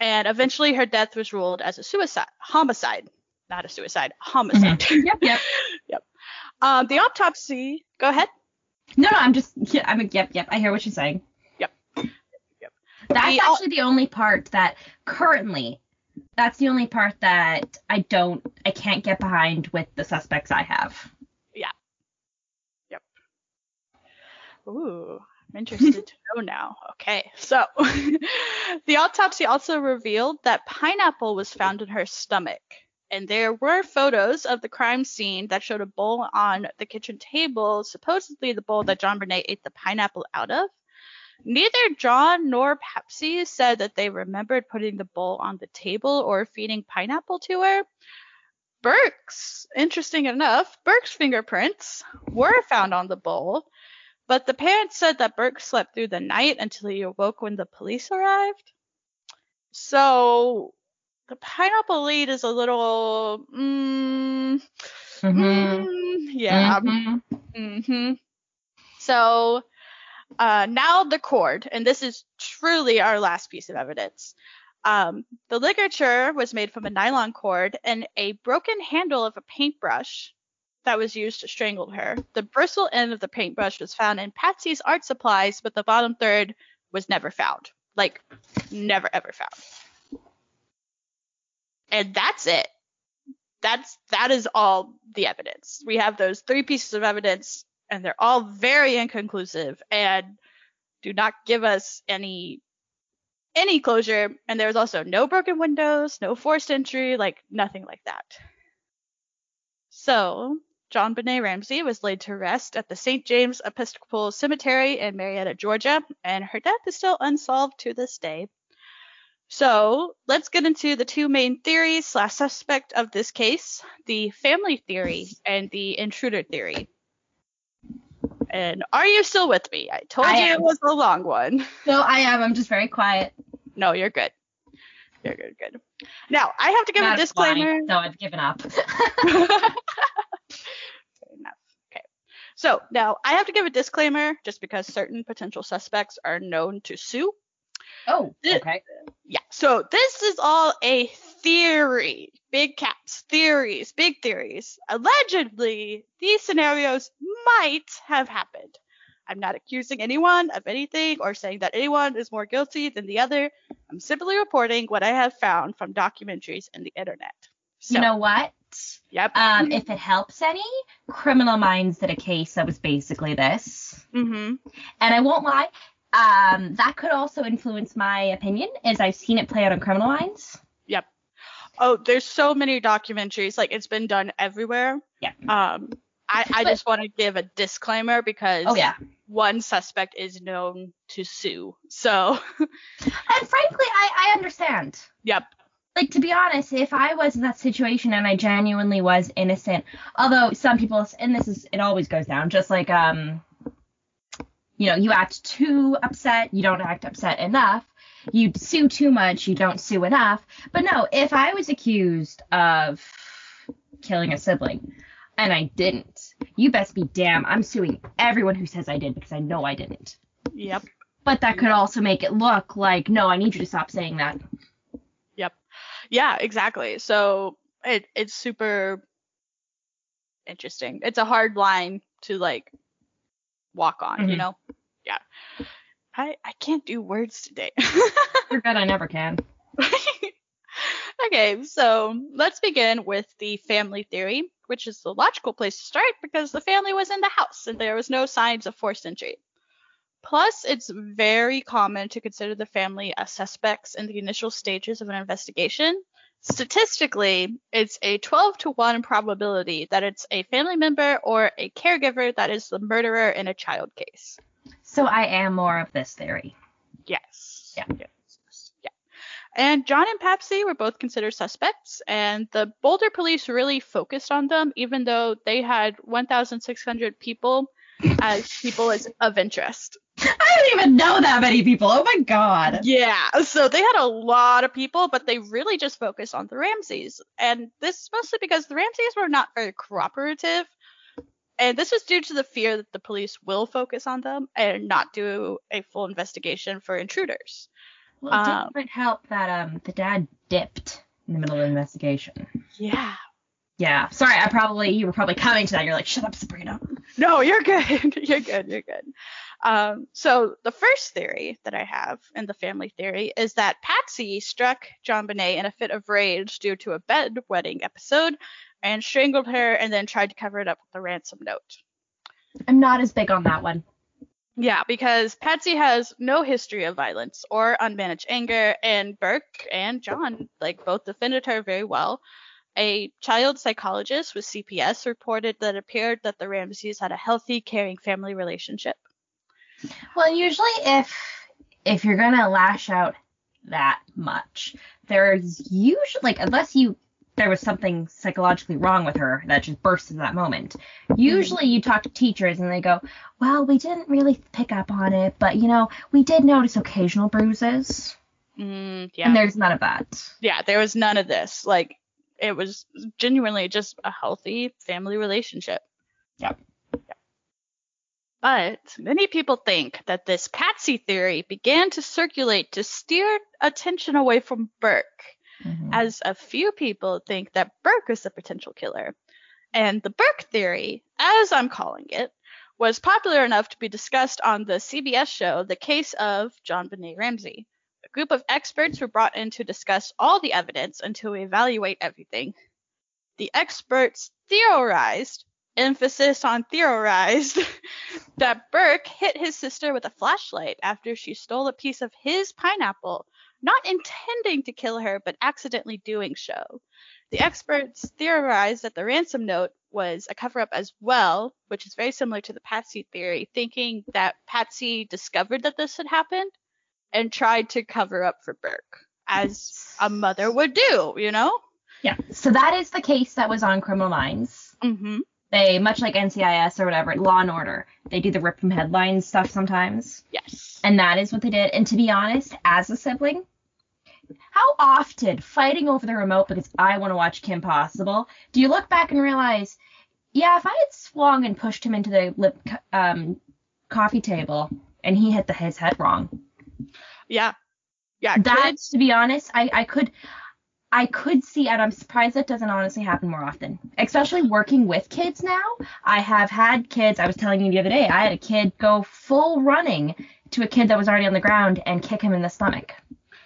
And eventually, her death was ruled as a suicide, homicide, not a suicide, homicide. Yep. [laughs] Yep. um, the autopsy. Go ahead. No, no, I'm just. Yeah, I'm. Yep. Yep. I hear what you're saying. That's The actually the only part that currently. That's the only part that I don't. I can't get behind with the suspects I have. Yeah. Yep. Ooh, I'm interested [laughs] to know now. Okay, so [laughs] the autopsy also revealed that pineapple was found in her stomach. And there were photos of the crime scene that showed a bowl on the kitchen table, supposedly the bowl that JonBenét ate the pineapple out of. Neither John nor Patsy said that they remembered putting the bowl on the table or feeding pineapple to her. Burke's, interesting enough, Burke's fingerprints were found on the bowl, but the parents said that Burke slept through the night until he awoke when the police arrived. So the pineapple lead is a little, mm, Mm-hmm. mm, yeah, Mhm. hmm So uh, now the cord, and this is truly our last piece of evidence. Um, the ligature was made from a nylon cord and a broken handle of a paintbrush that was used to strangle her. The bristle end of the paintbrush was found in Patsy's art supplies, but the bottom third was never found. Like, never ever found. And that's it. That's that is all the evidence. We have those three pieces of evidence, and they're all very inconclusive and do not give us any any closure. And there was also no broken windows, no forced entry, like nothing like that. So JonBenét Ramsey was laid to rest at the St. James Episcopal Cemetery in Marietta, Georgia, and her death is still unsolved to this day. So let's get into the two main theories slash suspect of this case: the family theory and the intruder theory. And are you still with me? I told I you am. it was a long one. No, I am. I'm just very quiet. No, you're good. You're good, good. Now I have to give Not a disclaimer. flying, So I've given up. [laughs] Enough. Okay. So now I have to give a disclaimer just because certain potential suspects are known to sue. Oh, okay. Yeah. So this is all a theory. Big caps, theories, big theories. Allegedly, these scenarios might have happened. I'm not accusing anyone of anything or saying that anyone is more guilty than the other. I'm simply reporting what I have found from documentaries and the internet. So, you know what? yep. Um, if it helps any, Criminal Minds did a case that was basically this. mm-hmm. And I won't lie, um, that could also influence my opinion, as I've seen it play out on Criminal Minds. Yep. Oh, there's so many documentaries. Like it's been done everywhere. Yeah. Um, I, I But- just want to give a disclaimer because Oh yeah. one suspect is known to sue. So, [laughs] And frankly, I, I understand. yep. Like to be honest, if I was in that situation and I genuinely was innocent, although some people and this is it always goes down, just like um you know, you act too upset, you don't act upset enough. You sue too much, you don't sue enough. But no, if I was accused of killing a sibling and I didn't, you best be damn, I'm suing everyone who says I did because I know I didn't. Yep. But that could also make it look like, no, I need you to stop saying that. Yep. Yeah, exactly. So it it's super interesting. It's a hard line to like walk on, you Mhm. know? Yeah. I I can't do words today. [laughs] You're good, I never can. okay, so let's begin with the family theory, which is the logical place to start because the family was in the house and there was no signs of forced entry. Plus, it's very common to consider the family as suspects in the initial stages of an investigation. Statistically, it's a 12 to 1 probability that it's a family member or a caregiver that is the murderer in a child case. So I am more of this theory. Yes. Yeah. Yeah. And John and Patsy were both considered suspects, and the Boulder police really focused on them, even though they had 1,600 people as people as of interest. I don't even know that many people. Oh my god. Yeah, so they had a lot of people, but they really just focused on the Ramseys. And this is mostly because the Ramseys were not very cooperative. And this was due to the fear that the police will focus on them and not do a full investigation for intruders. Well, it Um, didn't help that um the dad dipped in the middle of the investigation. Yeah. Yeah. Sorry, I probably you were probably coming to that. You're like, shut up, Sabrina. No, you're good. [laughs] you're good. You're good. Um, so the first theory that I have in the family theory is that Patsy struck JonBenét in a fit of rage due to a bedwetting episode and strangled her and then tried to cover it up with a ransom note. I'm not as big on that one. Yeah, because Patsy has no history of violence or unmanaged anger, and Burke and John, like, both defended her very well. A child psychologist with CPS reported that it appeared that the Ramseys had a healthy, caring family relationship. Well, usually if if you're gonna lash out that much, there's usually like unless you there was something psychologically wrong with her that just burst in that moment. Usually you talk to teachers and they go, Well, we didn't really pick up on it, but you know, we did notice occasional bruises. Mm, yeah. And there's none of that. yeah, there was none of this. Like, it was genuinely just a healthy family relationship. Yep. But many people think that this Patsy theory began to circulate to steer attention away from Burke, Mhm. as a few people think that Burke is the potential killer. And the Burke theory, as I'm calling it, was popular enough to be discussed on the CBS show The Case of JonBenét Ramsey. Group of experts were brought in to discuss all the evidence and to evaluate everything. The experts theorized, emphasis on theorized, [laughs] that Burke hit his sister with a flashlight after she stole a piece of his pineapple, not intending to kill her, but accidentally doing so. The experts theorized that the ransom note was a cover up as well, which is very similar to the Patsy theory, thinking that Patsy discovered that this had happened and tried to cover up for Burke, as a mother would do, you know? Yeah. So that is the case that was on Criminal Minds. Mm-hmm. They, much like NCIS or whatever, Law and Order, they do the rip from headlines stuff sometimes. Yes. And that is what they did. And to be honest, as a sibling, how often fighting over the remote because I want to watch Kim Possible, do you look back and realize, yeah, if I had swung and pushed him into the lip, um, coffee table and he hit the, his head wrong, Yeah. Yeah. that, kids- to be honest, I, I could. I could see, and I'm surprised that doesn't honestly happen more often. Especially working with kids now. I have had kids, I was telling you the other day, I had a kid go full running to a kid that was already on the ground and kick him in the stomach.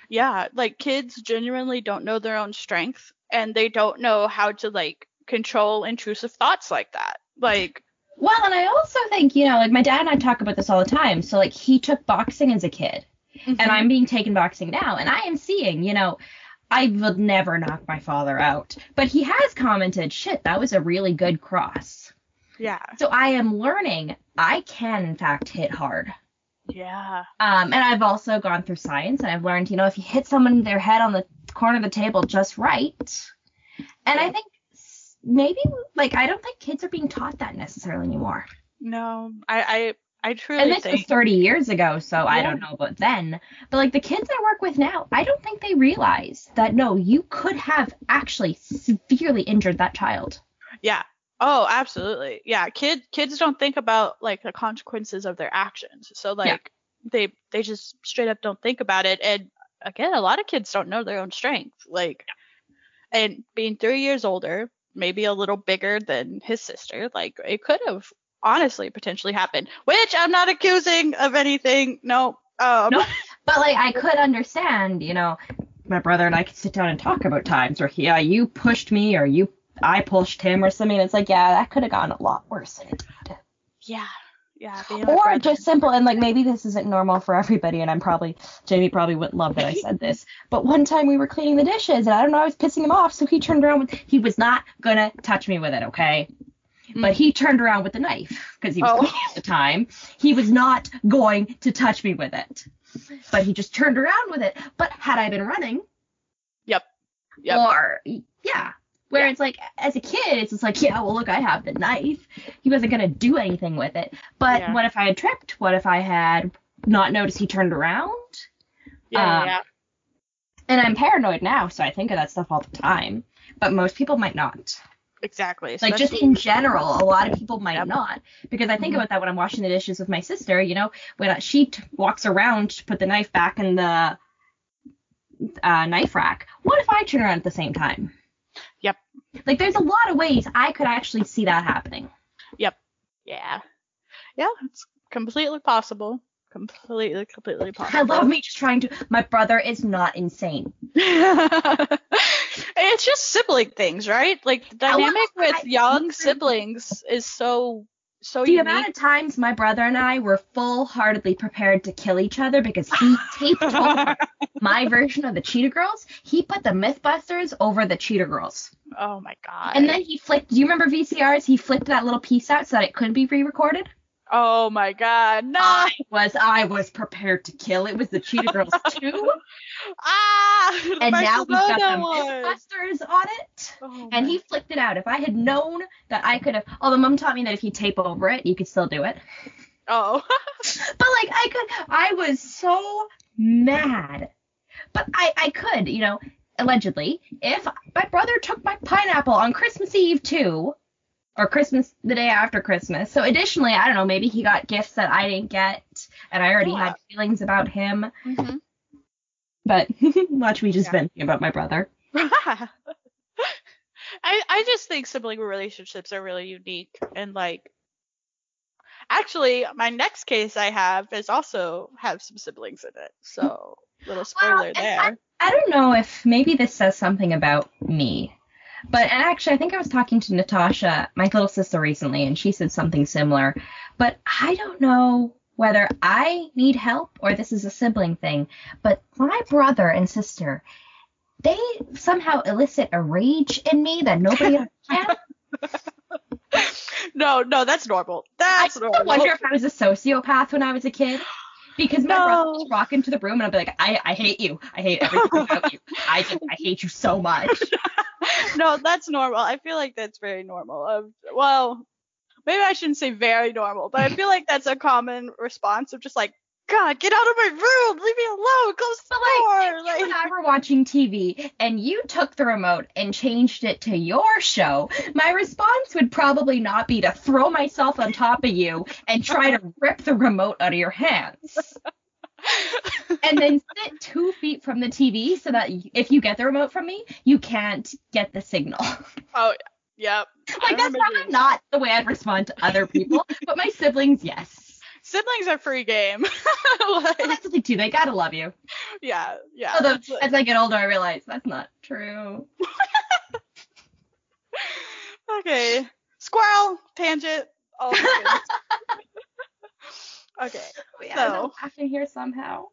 yeah, like kids genuinely don't know their own strength and they don't know how to like control intrusive thoughts like that. Like, Well, and I also think, you know, like my dad and I talk about this all the time. So, like, he took boxing as a kid, and I'm being taken boxing now, and I am seeing, you know, I would never knock my father out, but he has commented, shit, that was a really good cross. yeah, So I am learning I can in fact hit hard. yeah, Um, and I've also gone through science and I've learned, you know, if you hit someone their head on the corner of the table just right, and I think maybe like I don't think kids are being taught that necessarily anymore. no, I, I, truly And this think, was 30 years ago, so I don't know about then. But like the kids I work with now, I don't think they realize that no, you could have actually severely injured that child. yeah, oh, absolutely, yeah. Kid, kids don't think about like the consequences of their actions, so like they, they just straight up don't think about it. And again, a lot of kids don't know their own strength, like, and being three years older, maybe a little bigger than his sister, like it could have honestly potentially happened. Which I'm not accusing of anything. No. Um, No. [laughs] But like I could understand, you know, my brother and I could sit down and talk about times where yeah, you pushed me or you I pushed him or something. It's like, yeah, that could have gone a lot worse than it did. Yeah. Yeah. or just simple and like maybe this isn't normal for everybody and i'm probably jamie probably wouldn't love that i said this but one time we were cleaning the dishes and i don't know i was pissing him off so he turned around with he was not gonna touch me with it okay but he turned around with the knife because he was Oh. at the time he was not going to touch me with it but he just turned around with it but had i been running Yep. Yep. or yeah where Yeah. it's like as a kid it's just like yeah well look i have the knife he wasn't going to do anything with it but Yeah. what if i had tripped what if i had not noticed he turned around yeah, um, yeah. and i'm paranoid now so i think of that stuff all the time but most people might not Exactly. like just in general a lot of people might Yep. not because i think Mhm. about that when i'm washing the dishes with my sister you know when she t- walks around to put the knife back in the uh, knife rack what if i turn around at the same time Yep. like there's a lot of ways i could actually see that happening Yep. Yeah. Yeah, it's completely possible. Completely, completely possible. [laughs] i love me just trying to my brother is not insane [laughs] it's just sibling things, right? Like the oh, well, dynamic with I- young siblings is so so unique. the unique. amount of times my brother and I were full-heartedly prepared to kill each other because he taped [laughs] over my version of the Cheetah Girls. He put the MythBusters over the Cheetah Girls. oh my god. And then he flicked. Do you remember VCRs? He flicked that little piece out so that it couldn't be re-recorded. Oh my god, no! I was I was prepared to kill. It was the Cheetah Girls [laughs] too, ah! and now we've got the. MythBusters on it. Oh And he flicked it out. If I had known that I could have, although mom taught me that if you tape over it, you could still do it. oh [laughs] But like I could, I was so mad. But I, I could, you know, allegedly, if my brother took my pineapple on Christmas Eve too, or Christmas the day after Christmas. So additionally, I don't know, maybe he got gifts that I didn't get, and I already Yeah. had feelings about him. Mhm. But [laughs] watch me just Yeah. venting about my brother. [laughs] I I just think sibling relationships are really unique and like actually my next case I have is also have some siblings in it. So little spoiler and there. I don't know if maybe this says something about me. But and actually I think I was talking to Natasha, my little sister recently, and she said something similar. But I don't know whether I need help or this is a sibling thing. But my brother and sister, they somehow elicit a rage in me that nobody [laughs] else can. no, no, that's normal. That's still normal. I wonder if I was a sociopath when I was a kid. Because my brother No. would walk into the room and I'd be like, I, I hate you. I hate everything about you. I just I hate you so much. [laughs] [laughs] no, that's normal. I feel like that's very normal. Well, maybe I shouldn't say very normal, but I feel like that's a common response of just like, God, get out of my room, leave me alone, close the like, door. if Like, you and I were watching TV and you took the remote and changed it to your show, my response would probably not be to throw myself on top of you and try to [laughs] rip the remote out of your hands. [laughs] And then sit two feet from the TV so that if you get the remote from me, you can't get the signal. oh, yep. [laughs] Like that's probably not the way I'd respond to other people, [laughs] but my siblings, yes. Siblings are free game. Well, that's the thing too. They gotta love you. yeah, yeah. Although like- as I get older, I realize that's not true. okay. Squirrel tangent. Oh. Okay. We So- have no laughing here somehow.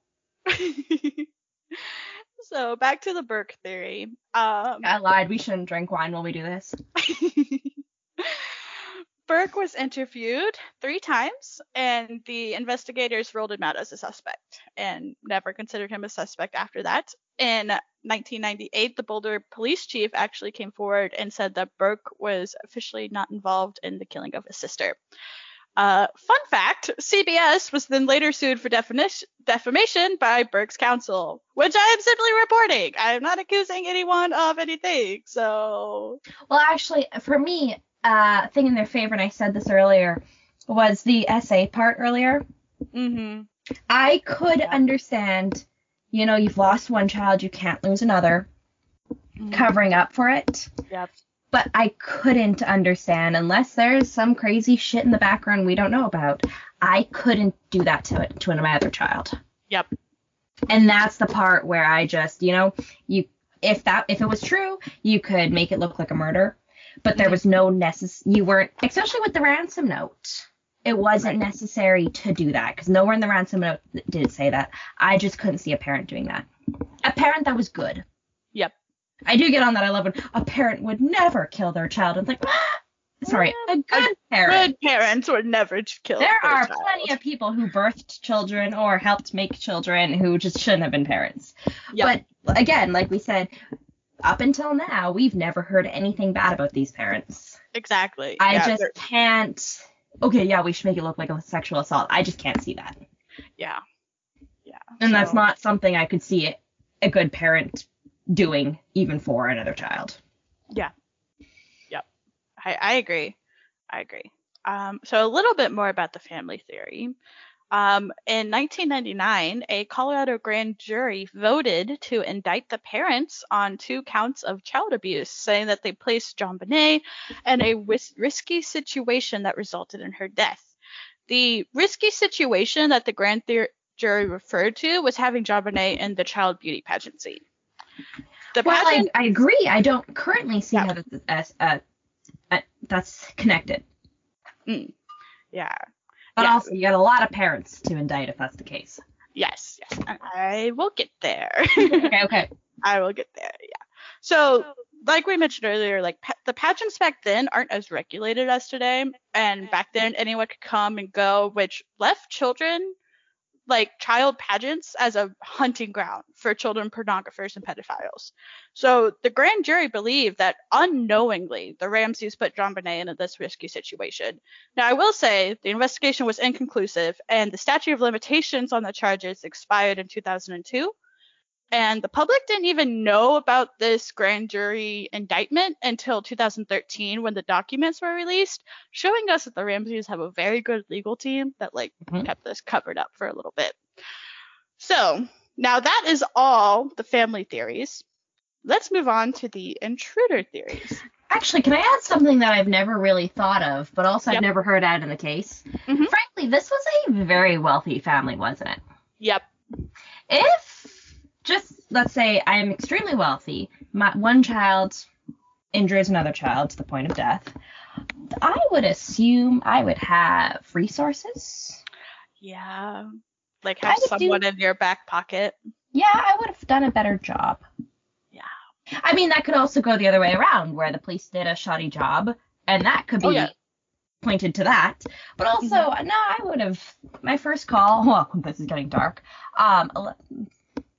[laughs] so back to the Burke theory. Um, I lied. We shouldn't drink wine while we do this. [laughs] Burke was interviewed three times, and the investigators ruled him out as a suspect and never considered him a suspect after that. In 1998, the Boulder police chief actually came forward and said that Burke was officially not involved in the killing of his sister. Uh, fun fact CBS was then later sued for defamation by Burke's counsel, which I am simply reporting. I am not accusing anyone of anything. So, Well, actually, for me, uh, thing in their favor, and I said this earlier, was the essay part earlier. hmm I could understand, you know, you've lost one child, you can't lose another, covering up for it. Yep. But I couldn't understand, unless there's some crazy shit in the background we don't know about, I couldn't do that to it to my other child. Yep. And that's the part where I just, you know, you if that if it was true, you could make it look like a murder, but there mm-hmm. was no necess you weren't especially with the ransom note. it wasn't necessary to do that because nowhere in the ransom note did it say that. I just couldn't see a parent doing that. A parent that was good. I do get on that. I love when a parent would never kill their child. It's like, ah! sorry, a good parent. Good parents would never kill. There are child. plenty of people who birthed children or helped make children who just shouldn't have been parents. Yep. But again, like we said, up until now, we've never heard anything bad about these parents. exactly. I yeah, just they're- can't. Okay, yeah, we should make it look like a sexual assault. I just can't see that, yeah. Yeah. and that's not something I could see a good parent doing, even for another child. Yeah. Yep. I, I agree. I agree. Um, so a little bit more about the family theory. Um, in 1999, a Colorado grand jury voted to indict the parents on two counts of child abuse, saying that they placed JonBenét in a wis- risky situation that resulted in her death. The risky situation that the grand jury referred to was having JonBenét in the child beauty pageant scene. The Well, I, pageant, I agree. I don't currently see Yeah. how that's, as, uh, uh, that's connected. yeah, But Yeah. also, you got a lot of parents to indict if that's the case. yes, yes, and I will get there. [laughs] okay, okay. [laughs] I will get there. Yeah. So, like we mentioned earlier, like pa- the pageants back then aren't as regulated as today, and back then anyone could come and go, which left children, like child pageants, as a hunting ground for children pornographers and pedophiles. So the grand jury believed that unknowingly the Ramseys put JonBenét into this risky situation. Now, I will say the investigation was inconclusive, and the statute of limitations on the charges expired in 2002 and the public didn't even know about this grand jury indictment until 2013 when the documents were released showing us that the ramseys have a very good legal team that like Mhm. kept this covered up for a little bit so now that is all the family theories let's move on to the intruder theories Actually, can I add something that I've never really thought of, but also Yep. I've never heard out in the case? Mhm. Frankly, this was a very wealthy family, wasn't it? yep If just let's say I am extremely wealthy, my one child injures another child to the point of death, I would assume I would have resources. yeah like have would do- someone in your back pocket Yeah, I would have done a better job. Yeah. I mean, that could also go the other way around, where the police did a shoddy job, and that could be Oh, yeah. pointed to that. But also, no, I would have my first call. [laughs] Well, this is getting dark. Um,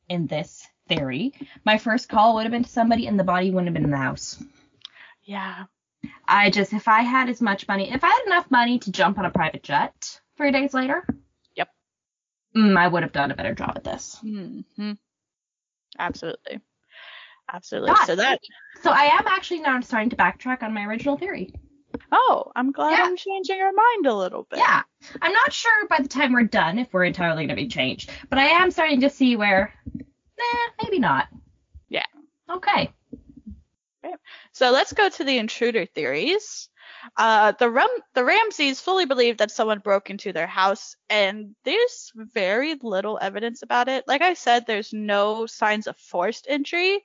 in this theory, my first call would have been to somebody, and the body wouldn't have been in the house. yeah I just, if I had as much money, if I had enough money to jump on a private jet three days later, Yep. mm, I would have done a better job at this. hmm Absolutely. Absolutely. God. So that So I am actually now starting to backtrack on my original theory. Oh, I'm glad Yeah. I'm changing our mind a little bit. Yeah. I'm not sure by the time we're done if we're entirely going to be changed, but I am starting to see where, nah, maybe not. Yeah. Okay. So let's go to the intruder theories. Uh, the Ram- the Ramseys fully believe that someone broke into their house, and there's very little evidence about it. Like I said, there's no signs of forced entry,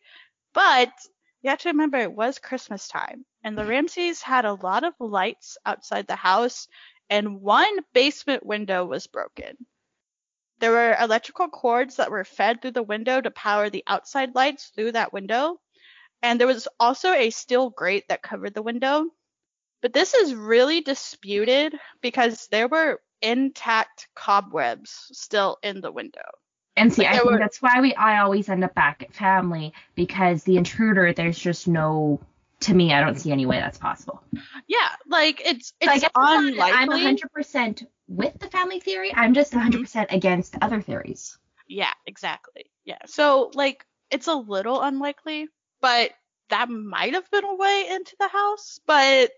but you have to remember it was Christmas time, and the Ramseys had a lot of lights outside the house, and one basement window was broken. There were electrical cords that were fed through the window to power the outside lights through that window. And there was also a steel grate that covered the window. But this is really disputed because there were intact cobwebs still in the window. And see, Like, I think were- that's why we I always end up back at family because the intruder, there's just no. To me, I don't see any way that's possible. Yeah, like it's So I it's not that I'm 100% with the family theory. I'm just mm-hmm. 100% against other theories. Yeah, exactly. Yeah. So like it's a little unlikely, but that might have been a way into the house, but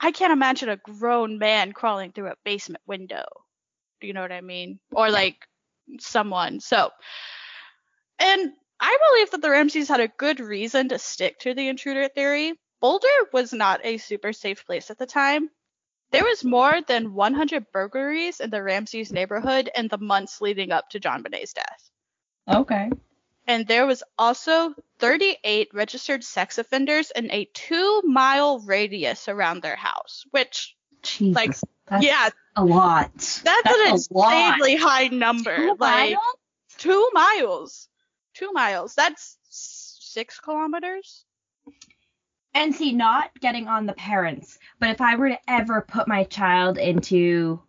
I can't imagine a grown man crawling through a basement window. Do you know what I mean? Or like someone. So and I believe that the Ramseys had a good reason to stick to the intruder theory. Boulder was not a super safe place at the time. There was more than 100 burglaries in the Ramseys neighborhood in the months leading up to JonBenét's death. Okay. And there was also 38 registered sex offenders in a two mile radius around their house, which, Jesus. Like, yeah, a lot. that's, That's an a lot. high number. Two like miles? two miles. Two miles. That's six kilometers. And see, not getting on the parents, but if I were to ever put my child into,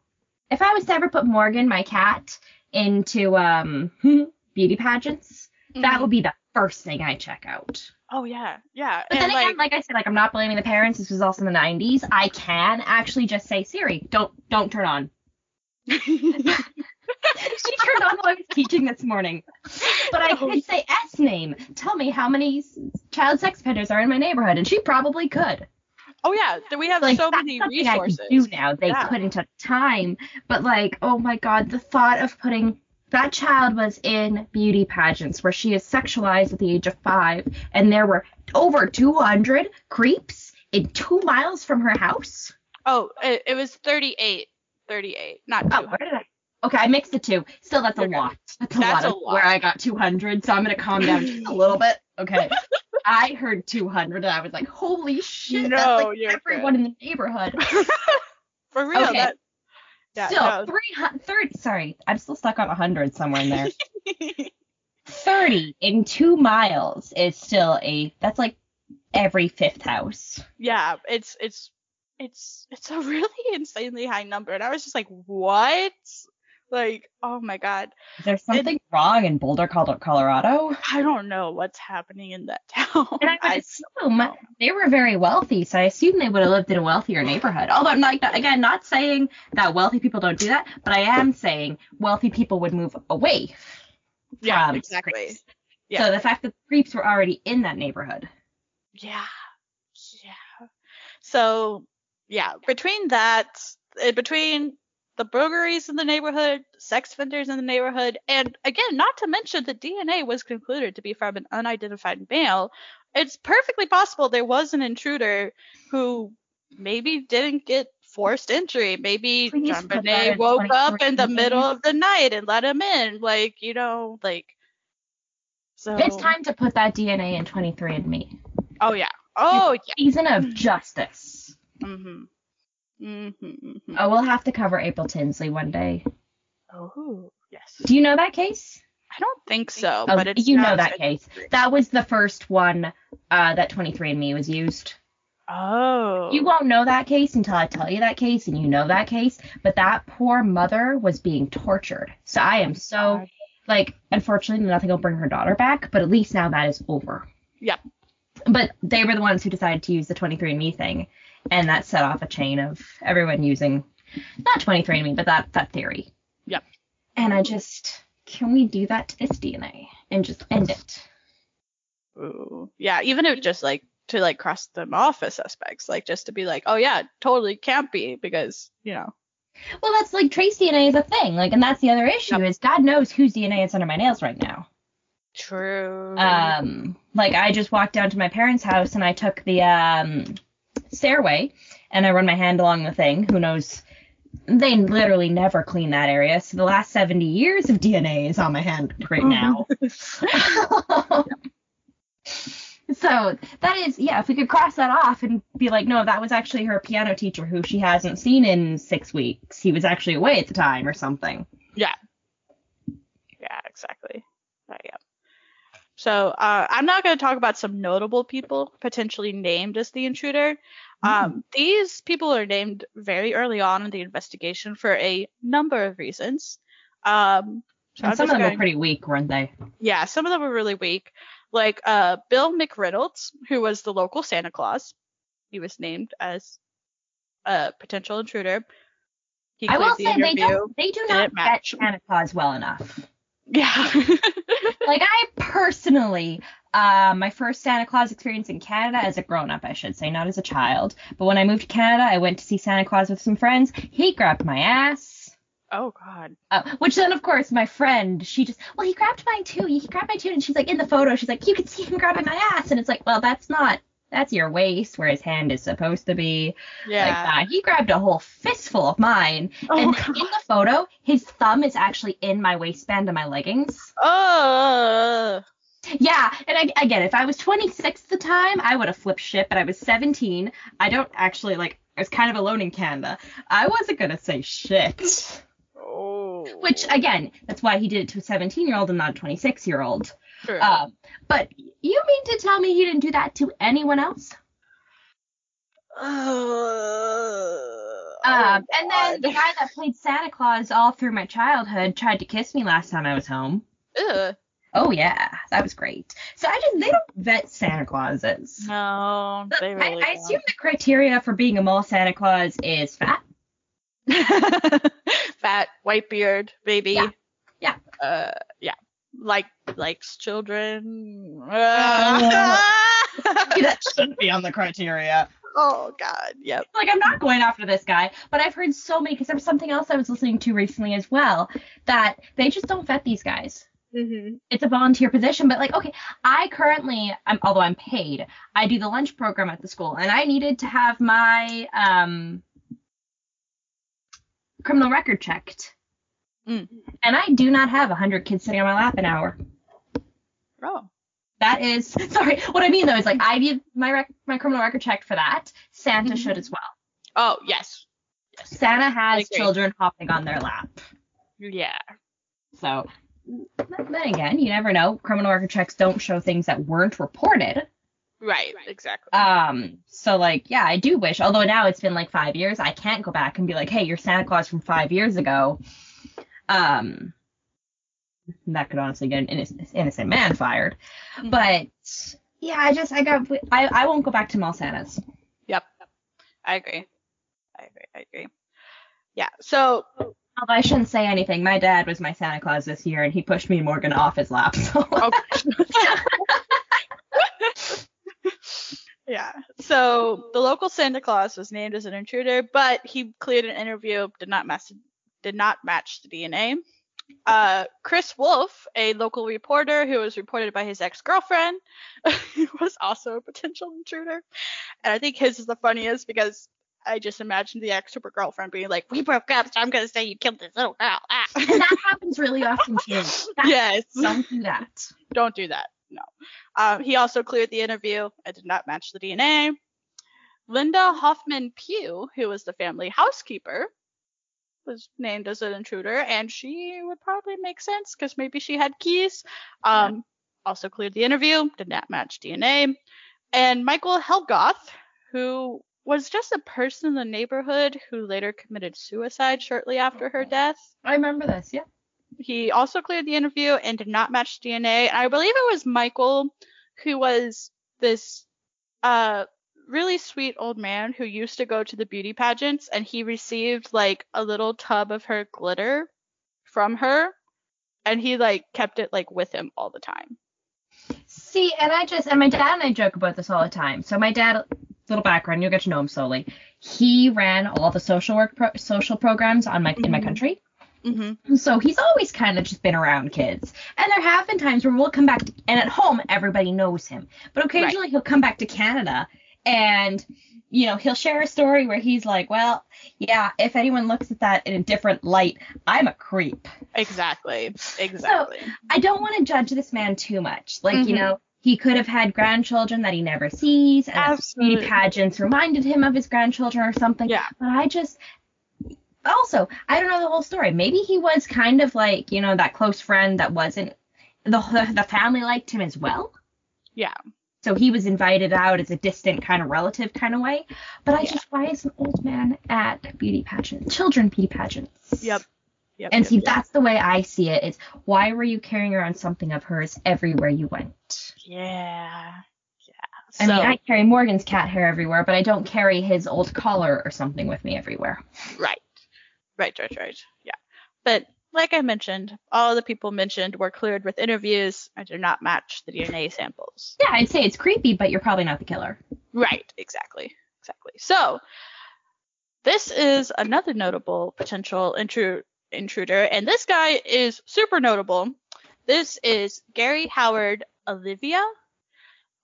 if I was to ever put Morgan, my cat, into um [laughs] beauty pageants, that Mhm. would be the first thing I check out. Oh yeah, yeah. But and then again, like I said, like I'm not blaming the parents. This was also in the 90s. I can actually just say Siri, don't don't turn on. [laughs] [laughs] she turned on while I was teaching this morning. But I could say S name. Tell me how many child sex offenders are in my neighborhood, and she probably could. oh yeah, we have Like so many resources. I can do now. They Yeah. couldn't at the time, but like, oh my god, the thought of putting that child was in beauty pageants where she is sexualized at the age of five, and there were over 200 creeps in two miles from her house. Oh, it, it was 38. 38, not Oh, where did I? Okay, I mixed the two. Still, that's a Okay. lot. That's a That's lot a of lot. where I got 200. So I'm gonna calm down just a little bit. Okay. [laughs] I heard 200 and I was like, holy shit! No, that's like you're everyone in the neighborhood. [laughs] For real, Okay. that. Yeah, still, no. 300. 30, sorry, I'm still stuck on 100 somewhere in there. [laughs] 30 in two miles is still a. That's like every fifth house. yeah, it's it's it's it's a really insanely high number, and I was just like, what? Like, oh my god, Is there something wrong in Boulder, Colorado? I don't know what's happening in that [laughs] town. And I would I- assume they were very wealthy, so I assume they would have lived in a wealthier neighborhood. Although, like again, not saying that wealthy people don't do that, but I am saying wealthy people would move away. yeah, exactly. creeps. Yeah. So the fact that the creeps were already in that neighborhood. Yeah. Yeah. So, yeah, between that, uh, between the burglaries in the neighborhood, sex offenders in the neighborhood, and again, not to mention the DNA was concluded to be from an unidentified male, it's perfectly possible there was an intruder who maybe didn't get forced entry. Maybe Please JonBenét woke up in the middle of the night and let him in. Like, you know, like. So. It's time to put that DNA in 23andMe. Oh, yeah. Oh, yeah. Season of [sighs] justice. Mm-hmm. Mm-hmm. mm-hmm. Oh, we'll have to cover April Tinsley one day. Oh, yes. Do you know that case? I don't think so, Oh, but it's you know that case. That was the first one uh, that 23andMe was used. Oh. You won't know that case until I tell you that case, and you know that case. But that poor mother was being tortured. So I am so like, unfortunately, nothing will bring her daughter back. But at least now that is over. Yep. But they were the ones who decided to use the 23andMe thing, and that set off a chain of everyone using not 23andMe, but that that theory. Yep. And I just can we do that to this DNA and just end it? Ooh. Yeah, even if just like to like cross them off as suspects, like just to be like, oh yeah, totally can't be because you know. Well, that's like trace DNA is a thing, like, and that's the other issue is God knows whose DNA is under my nails right now. True. Um, like I just walked down to my parents' house and I took the um stairway and I run my hand along the thing. Who knows? They literally never clean that area. So the last 70 years of DNA is on my hand right mm-hmm. now. [laughs] so that is, yeah, if we could cross that off and be like, no, that was actually her piano teacher who she hasn't seen in six weeks. He was actually away at the time or something. yeah, Yeah, exactly. Yeah. So uh, I'm not going to talk about some notable people potentially named as the intruder. Um, these people are named very early on in the investigation for a number of reasons. Um, so And I'm some of them going- were pretty weak, weren't they? yeah, some of them were really weak. Like uh, Bill McReynolds, who was the local Santa Claus. He was named as a potential intruder. He I will cleared say they don't they do not match? Santa Claus well enough. Yeah. [laughs] Like I personally, uh, my first Santa Claus experience in Canada as a grown up, I should say, not as a child. But when I moved to Canada, I went to see Santa Claus with some friends. He grabbed my ass. oh God. Uh, which then, of course, my friend, she just, well, he grabbed mine too. He grabbed mine too. And she's like, in the photo, she's like, you can see him grabbing my ass. And it's like, well, that's not, that's your waist where his hand is supposed to be. Like Yeah. that. He grabbed a whole fistful of mine. oh and God. in the photo, his thumb is actually in my waistband of my leggings. Oh. Yeah, and I, again, if I was 26 at the time, I would have flipped shit. But I was 17. I don't actually like. I was kind of alone in Canada. I wasn't gonna say shit. Oh. Which again, that's why he did it to a 17 year old and not a 26 year old. True. Um, but you mean to tell me he didn't do that to anyone else? Um, and then the guy that played Santa Claus all through my childhood tried to kiss me last time I was home. Ugh. Oh yeah, that was great. So I just they don't vet Santa Clauses. No, they really I, I assume the criteria for being a mall Santa Claus is fat. [laughs] Fat, white beard, baby. Yeah. Yeah. Uh, yeah. Like likes children. that [laughs] shouldn't be on the criteria. oh God. Yep. Like I'm not going after this guy, but I've heard so many because there was something else I was listening to recently as well that they just don't vet these guys. Mm-hmm. it's a volunteer position but like okay i currently I'm, although i'm paid i do the lunch program at the school and i needed to have my um criminal record checked Mm. and i do not have 100 kids sitting on my lap an hour Oh. that is [laughs] sorry what i mean though is like i need my rec- my criminal record checked for that santa Mhm. should as well Oh yes. Yes. santa has children hopping on their lap Yeah. so then again you never know criminal record checks don't show things that weren't reported Right. Exactly. Um, so like, yeah, I do wish, although now it's been like five years, I can't go back and be like, hey, you're Santa Claus from five years ago. Um, that could honestly get an innocent, innocent man fired. Mhm. But yeah, I just, I got, I, I won't go back to mall Santas. Yep. I agree. I agree. I agree. Yeah. So Although I shouldn't say anything. My dad was my Santa Claus this year, and he pushed me and Morgan off his lap. So. [laughs] Yeah. So the local Santa Claus was named as an intruder, but he cleared an interview, did not match did not match the DNA. Uh, Chris Wolf, a local reporter who was reported by his ex-girlfriend, [laughs] was also a potential intruder. And I think his is the funniest because I just imagined the ex super girlfriend being like, "We broke up, so I'm gonna say you killed this little girl." Ah. [laughs] and that happens really often too. [laughs] Yes. Don't do that. don't do that. No. Um, he also cleared the interview. It did not match the DNA. Linda Hoffman Pugh, who was the family housekeeper, was named as an intruder, and she would probably make sense because maybe she had keys. Um, Also cleared the interview, did not match DNA. And Michael Helgoth, who was just a person in the neighborhood who later committed suicide shortly after her death I remember this. Yeah. he also cleared the interview and did not match DNA. And I believe it was Michael who was this uh really sweet old man who used to go to the beauty pageants and he received like a little tub of her glitter from her and he like kept it like with him all the time. See, and I just and my dad and I joke about this all the time. So my dad, little background, you'll get to know him slowly. He ran all the social work pro- social programs on my in my Mhm. country. Mm-hmm. So he's always kind of just been around kids. And there have been times where we'll come back to, and at home everybody knows him. But occasionally he'll come back to Canada and you know, he'll share a story where he's like, "Well, yeah, if anyone looks at that in a different light, I'm a creep." Exactly. Exactly. So I don't want to judge this man too much. Like, you Mhm. know, he could have had grandchildren that he never sees, and Absolutely. beauty pageants reminded him of his grandchildren or something. Yeah. But I just also I don't know the whole story. Maybe he was kind of like, you know, that close friend that wasn't the the family liked him as well. Yeah. So he was invited out as a distant kind of relative kind of way. But I Yeah. just why is an old man at beauty pageants, children beauty pageants? Yep. Yep. And yep, see, yep. that's the way I see it. it. Is why were you carrying around something of hers everywhere you went? Yeah. Yeah. I mean, I carry Morgan's cat hair everywhere, but I don't carry his old collar or something with me everywhere. Right. Right, right, right. Yeah. But like I mentioned, all the people mentioned were cleared with interviews and did not match the DNA samples. Yeah, I'd say it's creepy, but you're probably not the killer. Right, exactly. Exactly. So this is another notable potential intru- intruder, and this guy is super notable. This is Gary Howard Olivia.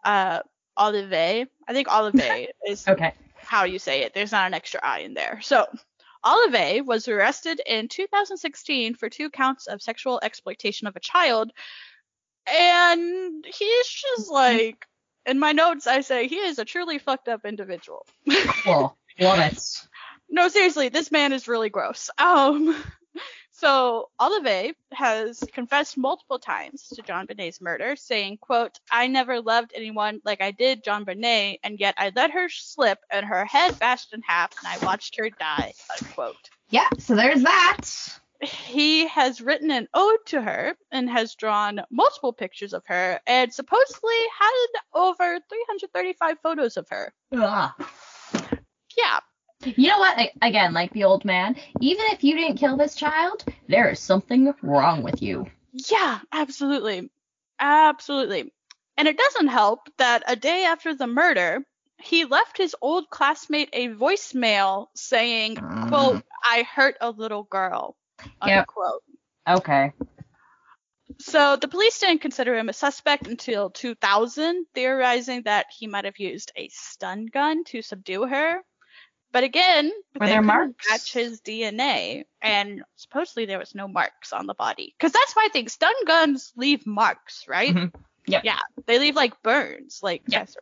Uh Olive. I think Olive [laughs] is Okay. how you say it. There's not an extra I in there. So, Olive was arrested in 2016 for two counts of sexual exploitation of a child and he's just like, in my notes, I say he is a truly fucked up individual. Cool. Love it. no, seriously, this man is really gross. Um, so Olive has confessed multiple times to JonBenét's murder, saying, quote, I never loved anyone like I did JonBenét, and yet I let her slip and her head bashed in half and I watched her die, unquote. Yeah, so there's that. He has written an ode to her and has drawn multiple pictures of her and supposedly had over 335 photos of her. Ugh. Yeah, You know what? I- Again, like the old man, even if you didn't kill this child, there is something wrong with you. Yeah, absolutely. Absolutely. And it doesn't help that a day after the murder, he left his old classmate a voicemail saying, quote, mm. I hurt a little girl, Yep. unquote. Okay. So the police didn't consider him a suspect until 2000, theorizing that he might have used a stun gun to subdue her. But again, Were they there marks? match his DNA, and supposedly there was no marks on the body. Because that's my thing. Stun guns leave marks, right? Mhm. Yep. Yeah, they leave like burns, like Yep. Chester.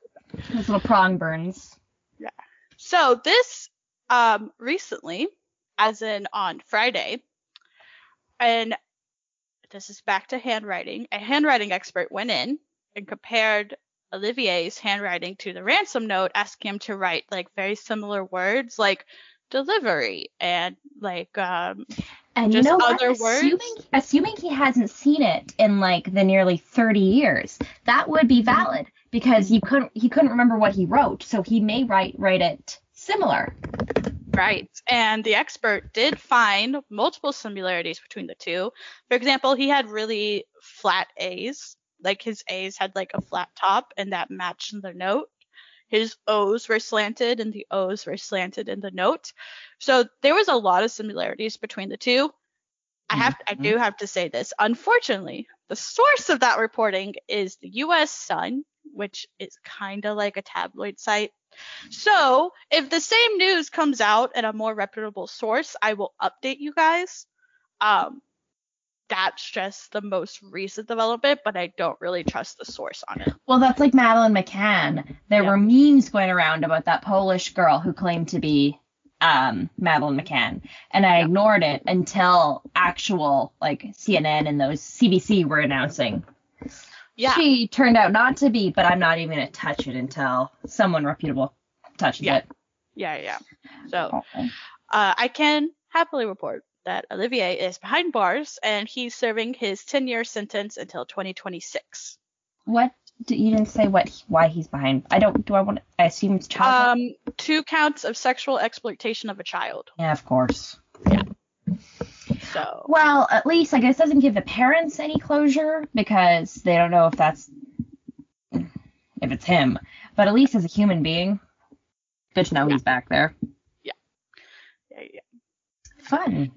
Those little prong burns. Yeah. So this um recently, as in on Friday, and this is back to handwriting. A handwriting expert went in and compared Olivier's handwriting to the ransom note, asking him to write like very similar words like delivery and like um And Just you know what? other words? Assuming, assuming he hasn't seen it in like the nearly 30 years, that would be valid because you couldn't he couldn't remember what he wrote, so he may write write it similar. Right. And the expert did find multiple similarities between the two. For example, he had really flat A's. Like his A's had like a flat top and that matched the note. His O's were slanted and the O's were slanted in the note. So there was a lot of similarities between the two. I have I do have to say this. Unfortunately, the source of that reporting is the US Sun, which is kind of like a tabloid site. So, if the same news comes out at a more reputable source, I will update you guys. Um, that's just the most recent development, but I don't really trust the source on it. Well, that's like Madeleine McCann. There Yeah. were memes going around about that Polish girl who claimed to be um, Madeleine McCann, and I Yeah. ignored it until actual like CNN and those CBC were announcing Yeah, she turned out not to be. But I'm not even gonna touch it until someone reputable touches Yeah. it. yeah, yeah. So, uh, I can happily report that Olivier is behind bars and he's serving his 10 year sentence until 2026. What? You didn't say what? Why he's behind? I don't. Do I want? I assume it's child. Um, two counts of sexual exploitation of a child. yeah, of course. Yeah. So, Well, at least I guess it doesn't give the parents any closure because they don't know if that's if it's him. But at least as a human being, good to know he's back there. Yeah. yeah, yeah. Fun.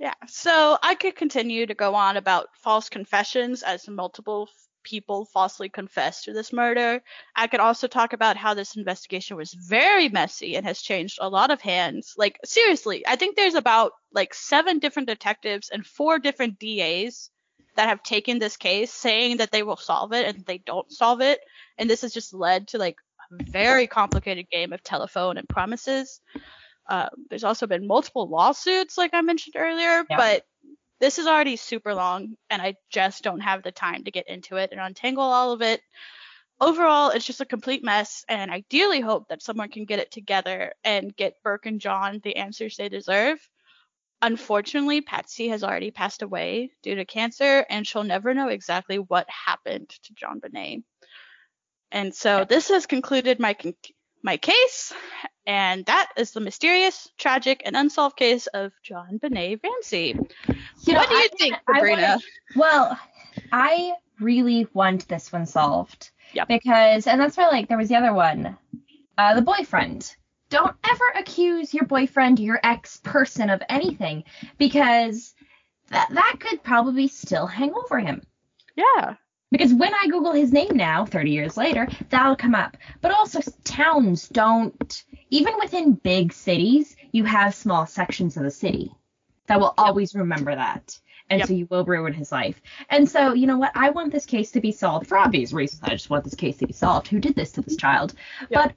Yeah, so I could continue to go on about false confessions as multiple people falsely confessed to this murder. I could also talk about how this investigation was very messy and has changed a lot of hands. Like, seriously, I think there's about like seven different detectives and four different DAs that have taken this case saying that they will solve it and they don't solve it. And this has just led to like a very complicated game of telephone and promises. Um, there's also been multiple lawsuits, like I mentioned earlier, Yeah. but this is already super long, and I just don't have the time to get into it and untangle all of it. Overall, it's just a complete mess, and I dearly hope that someone can get it together and get Burke and John the answers they deserve. Unfortunately, Patsy has already passed away due to cancer, and she'll never know exactly what happened to JonBenét. And so this has concluded my con- my case, and that is the mysterious, tragic, and unsolved case of JonBenét Ramsey. You what do you I- think, Sabrina? Well, I really want this one solved. Yep. Because, and that's why, like, there was the other one, uh, the boyfriend. Don't ever accuse your boyfriend, your ex person, of anything, because that that could probably still hang over him. yeah, Because when I Google his name now, 30 years later, that'll come up. But also, towns don't, even within big cities, you have small sections of the city that will always remember that. And Yep. so you will ruin his life. And so, you know what? I want this case to be solved for obvious reasons. I just want this case to be solved. Who did this to this child? Yep. But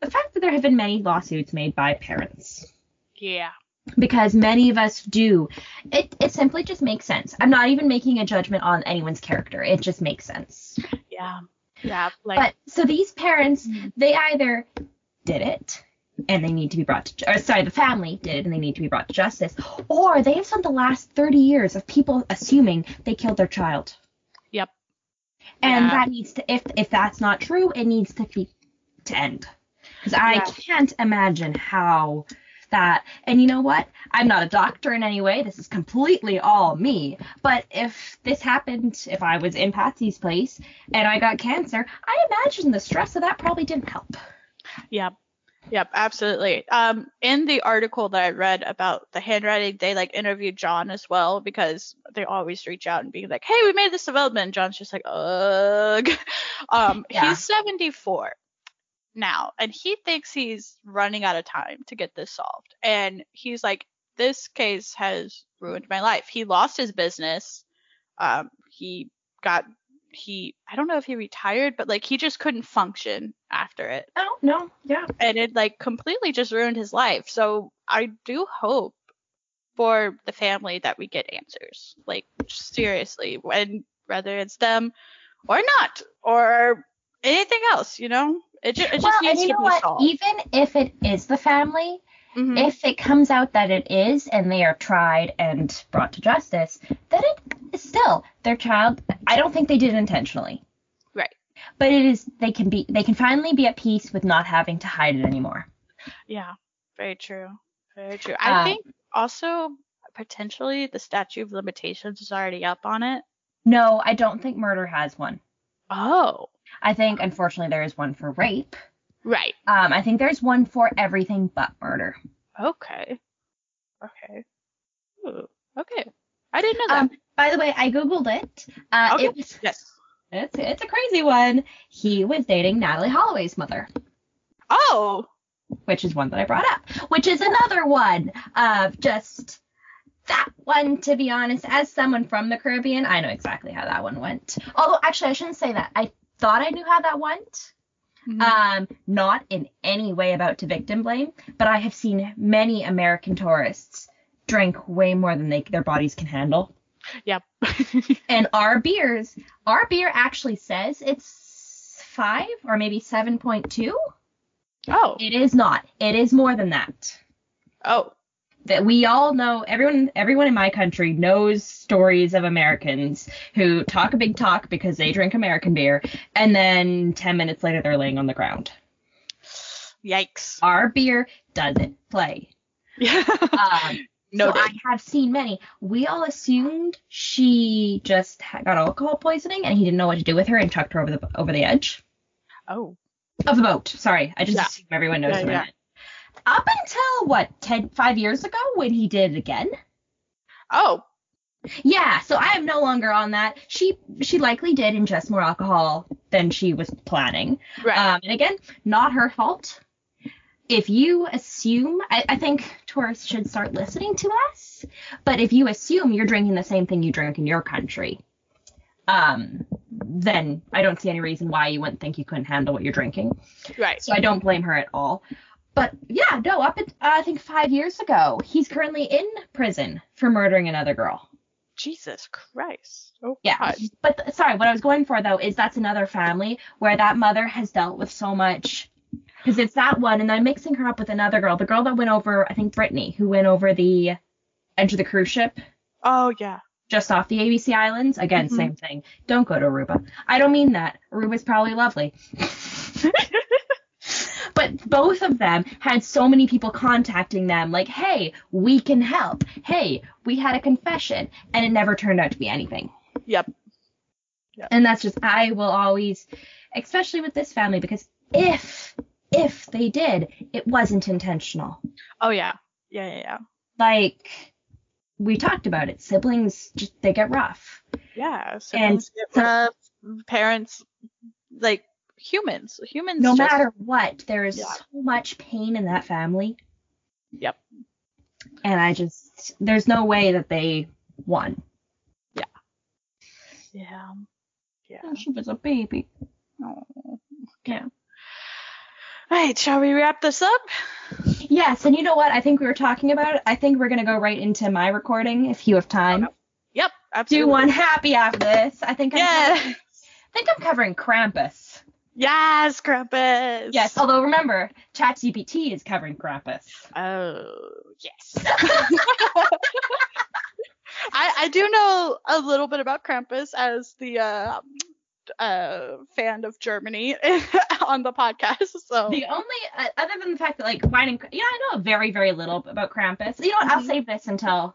the fact that there have been many lawsuits made by parents Yeah. Because many of us do. It it simply just makes sense. I'm not even making a judgment on anyone's character. It just makes sense. Yeah. Yeah. Like. But so these parents, Mhm. they either did it and they need to be brought to or sorry, the family did it and they need to be brought to justice, or they have spent the last 30 years of people assuming they killed their child. Yep. And Yeah. that needs to if if that's not true, it needs to be to end. Cuz I Yeah. can't imagine how that and you know what? I'm not a doctor in any way. This is completely all me. But if this happened, if I was in Patsy's place and I got cancer, I imagine the stress of that probably didn't help. Yep. Yep, absolutely. Um, in the article that I read about the handwriting, they like interviewed John as well because they always reach out and be like, "Hey, we made this development." And John's just like, "Ugh." [laughs] Um, Yeah. he's 74 now, and he thinks he's running out of time to get this solved. And he's like, "This case has ruined my life." He lost his business. Um, he got he I don't know if he retired, but like he just couldn't function after it oh no, yeah. and it like completely just ruined his life. So I do hope for the family that we get answers. Like seriously, when whether it's them or not or anything else, you know, it, ju- it just well, and needs you to know be what? solved. Even if it is the family, Mhm. if it comes out that it is and they are tried and brought to justice, then it is still their child. I don't think they did it intentionally. Right. But it is they can be they can finally be at peace with not having to hide it anymore. Yeah, very true. Very true. I Uh, think also potentially the statute of limitations is already up on it. No, I don't think murder has one. Oh, I think unfortunately there is one for rape. right. Um, I think there's one for everything but murder. Okay. Okay. Ooh, okay. I didn't know that. Um, by the way, I googled it. Uh, okay. it was yes. it's it's a crazy one. He was dating Natalee Holloway's mother. Oh, which is one that I brought up, which is another one of just that one, to be honest, as someone from the Caribbean, I know exactly how that one went. Although, actually, I shouldn't say that. I thought I knew how that went. Mhm. Um, not in any way about to victim blame, but I have seen many American tourists drink way more than they their bodies can handle. Yep. [laughs] And our beers, our beer actually says it's five or maybe seven point two. oh. It is not. It is more than that. Oh. That we all know everyone everyone in my country knows stories of Americans who talk a big talk because they drink American beer and then 10 minutes later they're laying on the ground. Yikes. Our beer doesn't play. Yeah. [laughs] Um, so I have seen many. We all assumed she just got alcohol poisoning and he didn't know what to do with her and chucked her over the over the edge oh. of the boat. Sorry, I just Yeah. assume everyone knows Yeah, yeah. Up until what 10 5 years ago when he did it again. Oh. Yeah, so I am no longer on that. She she likely did ingest more alcohol than she was planning. Right. Um, and again, not her fault. If you assume, I, I think tourists should start listening to us. But if you assume you're drinking the same thing you drink in your country, um, then I don't see any reason why you wouldn't think you couldn't handle what you're drinking. right. So I don't blame her at all. But yeah, no, up at uh, I think five years ago, he's currently in prison for murdering another girl. Jesus Christ. Oh Yeah. God. But th- sorry, what I was going for though is that's another family where that mother has dealt with so much. Because it's that one, and I'm mixing her up with another girl, the girl that went over, I think Brittany, who went over the Enter the cruise ship Oh yeah. just off the ABC Islands. Again, Mhm. same thing. Don't go to Aruba. I don't mean that. Aruba's probably lovely. [laughs] but both of them had so many people contacting them, like, hey, we can help. Hey, we had a confession. And it never turned out to be anything. Yep. yep. And that's just, I will always, especially with this family, because if, if they did, it wasn't intentional. Oh yeah. Yeah yeah yeah. Like, we talked about it. Siblings, just, they get rough. Yeah. And get rough, parents, like humans. Humans. No just- matter what, there is Yeah. so much pain in that family. Yep. And I just, there's no way that they won. Yeah. Yeah. Oh, she was a baby. Oh. Yeah. Right, shall we wrap this up? Yes, and you know what? I think we were talking about it. I think we're gonna go right into my recording if you have time. Yep, absolutely. Do one happy after this. I think I'm Yeah. covering, I think I'm covering Krampus. Yes, Krampus. Yes, although remember, ChatGPT is covering Krampus. Oh, yes. [laughs] I, I do know a little bit about Krampus as the uh, uh, fan of Germany [laughs] on the podcast. So The only, uh, other than the fact that like finding, you know, I know very very little about Krampus. You know what? I'll Mhm. save this until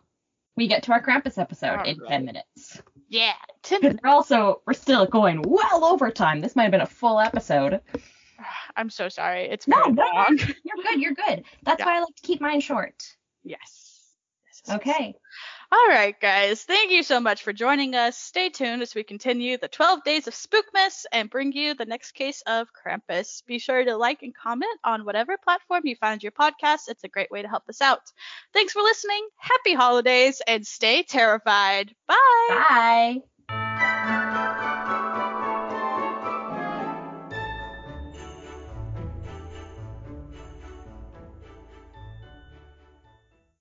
we get to our Krampus episode in Alright. ten minutes. Yeah, Because we're also we're still going well over time. This might have been a full episode. [sighs] I'm so sorry. It's No, no, long. You're good. You're good. That's Yeah. why I like to keep mine short. Yes. Okay. All right, guys. Thank you so much for joining us. Stay tuned as we continue the 12 days of Spookmas and bring you the next case of Krampus. Be sure to like and comment on whatever platform you find your podcast. It's a great way to help us out. Thanks for listening. Happy holidays and stay terrified. Bye. Bye.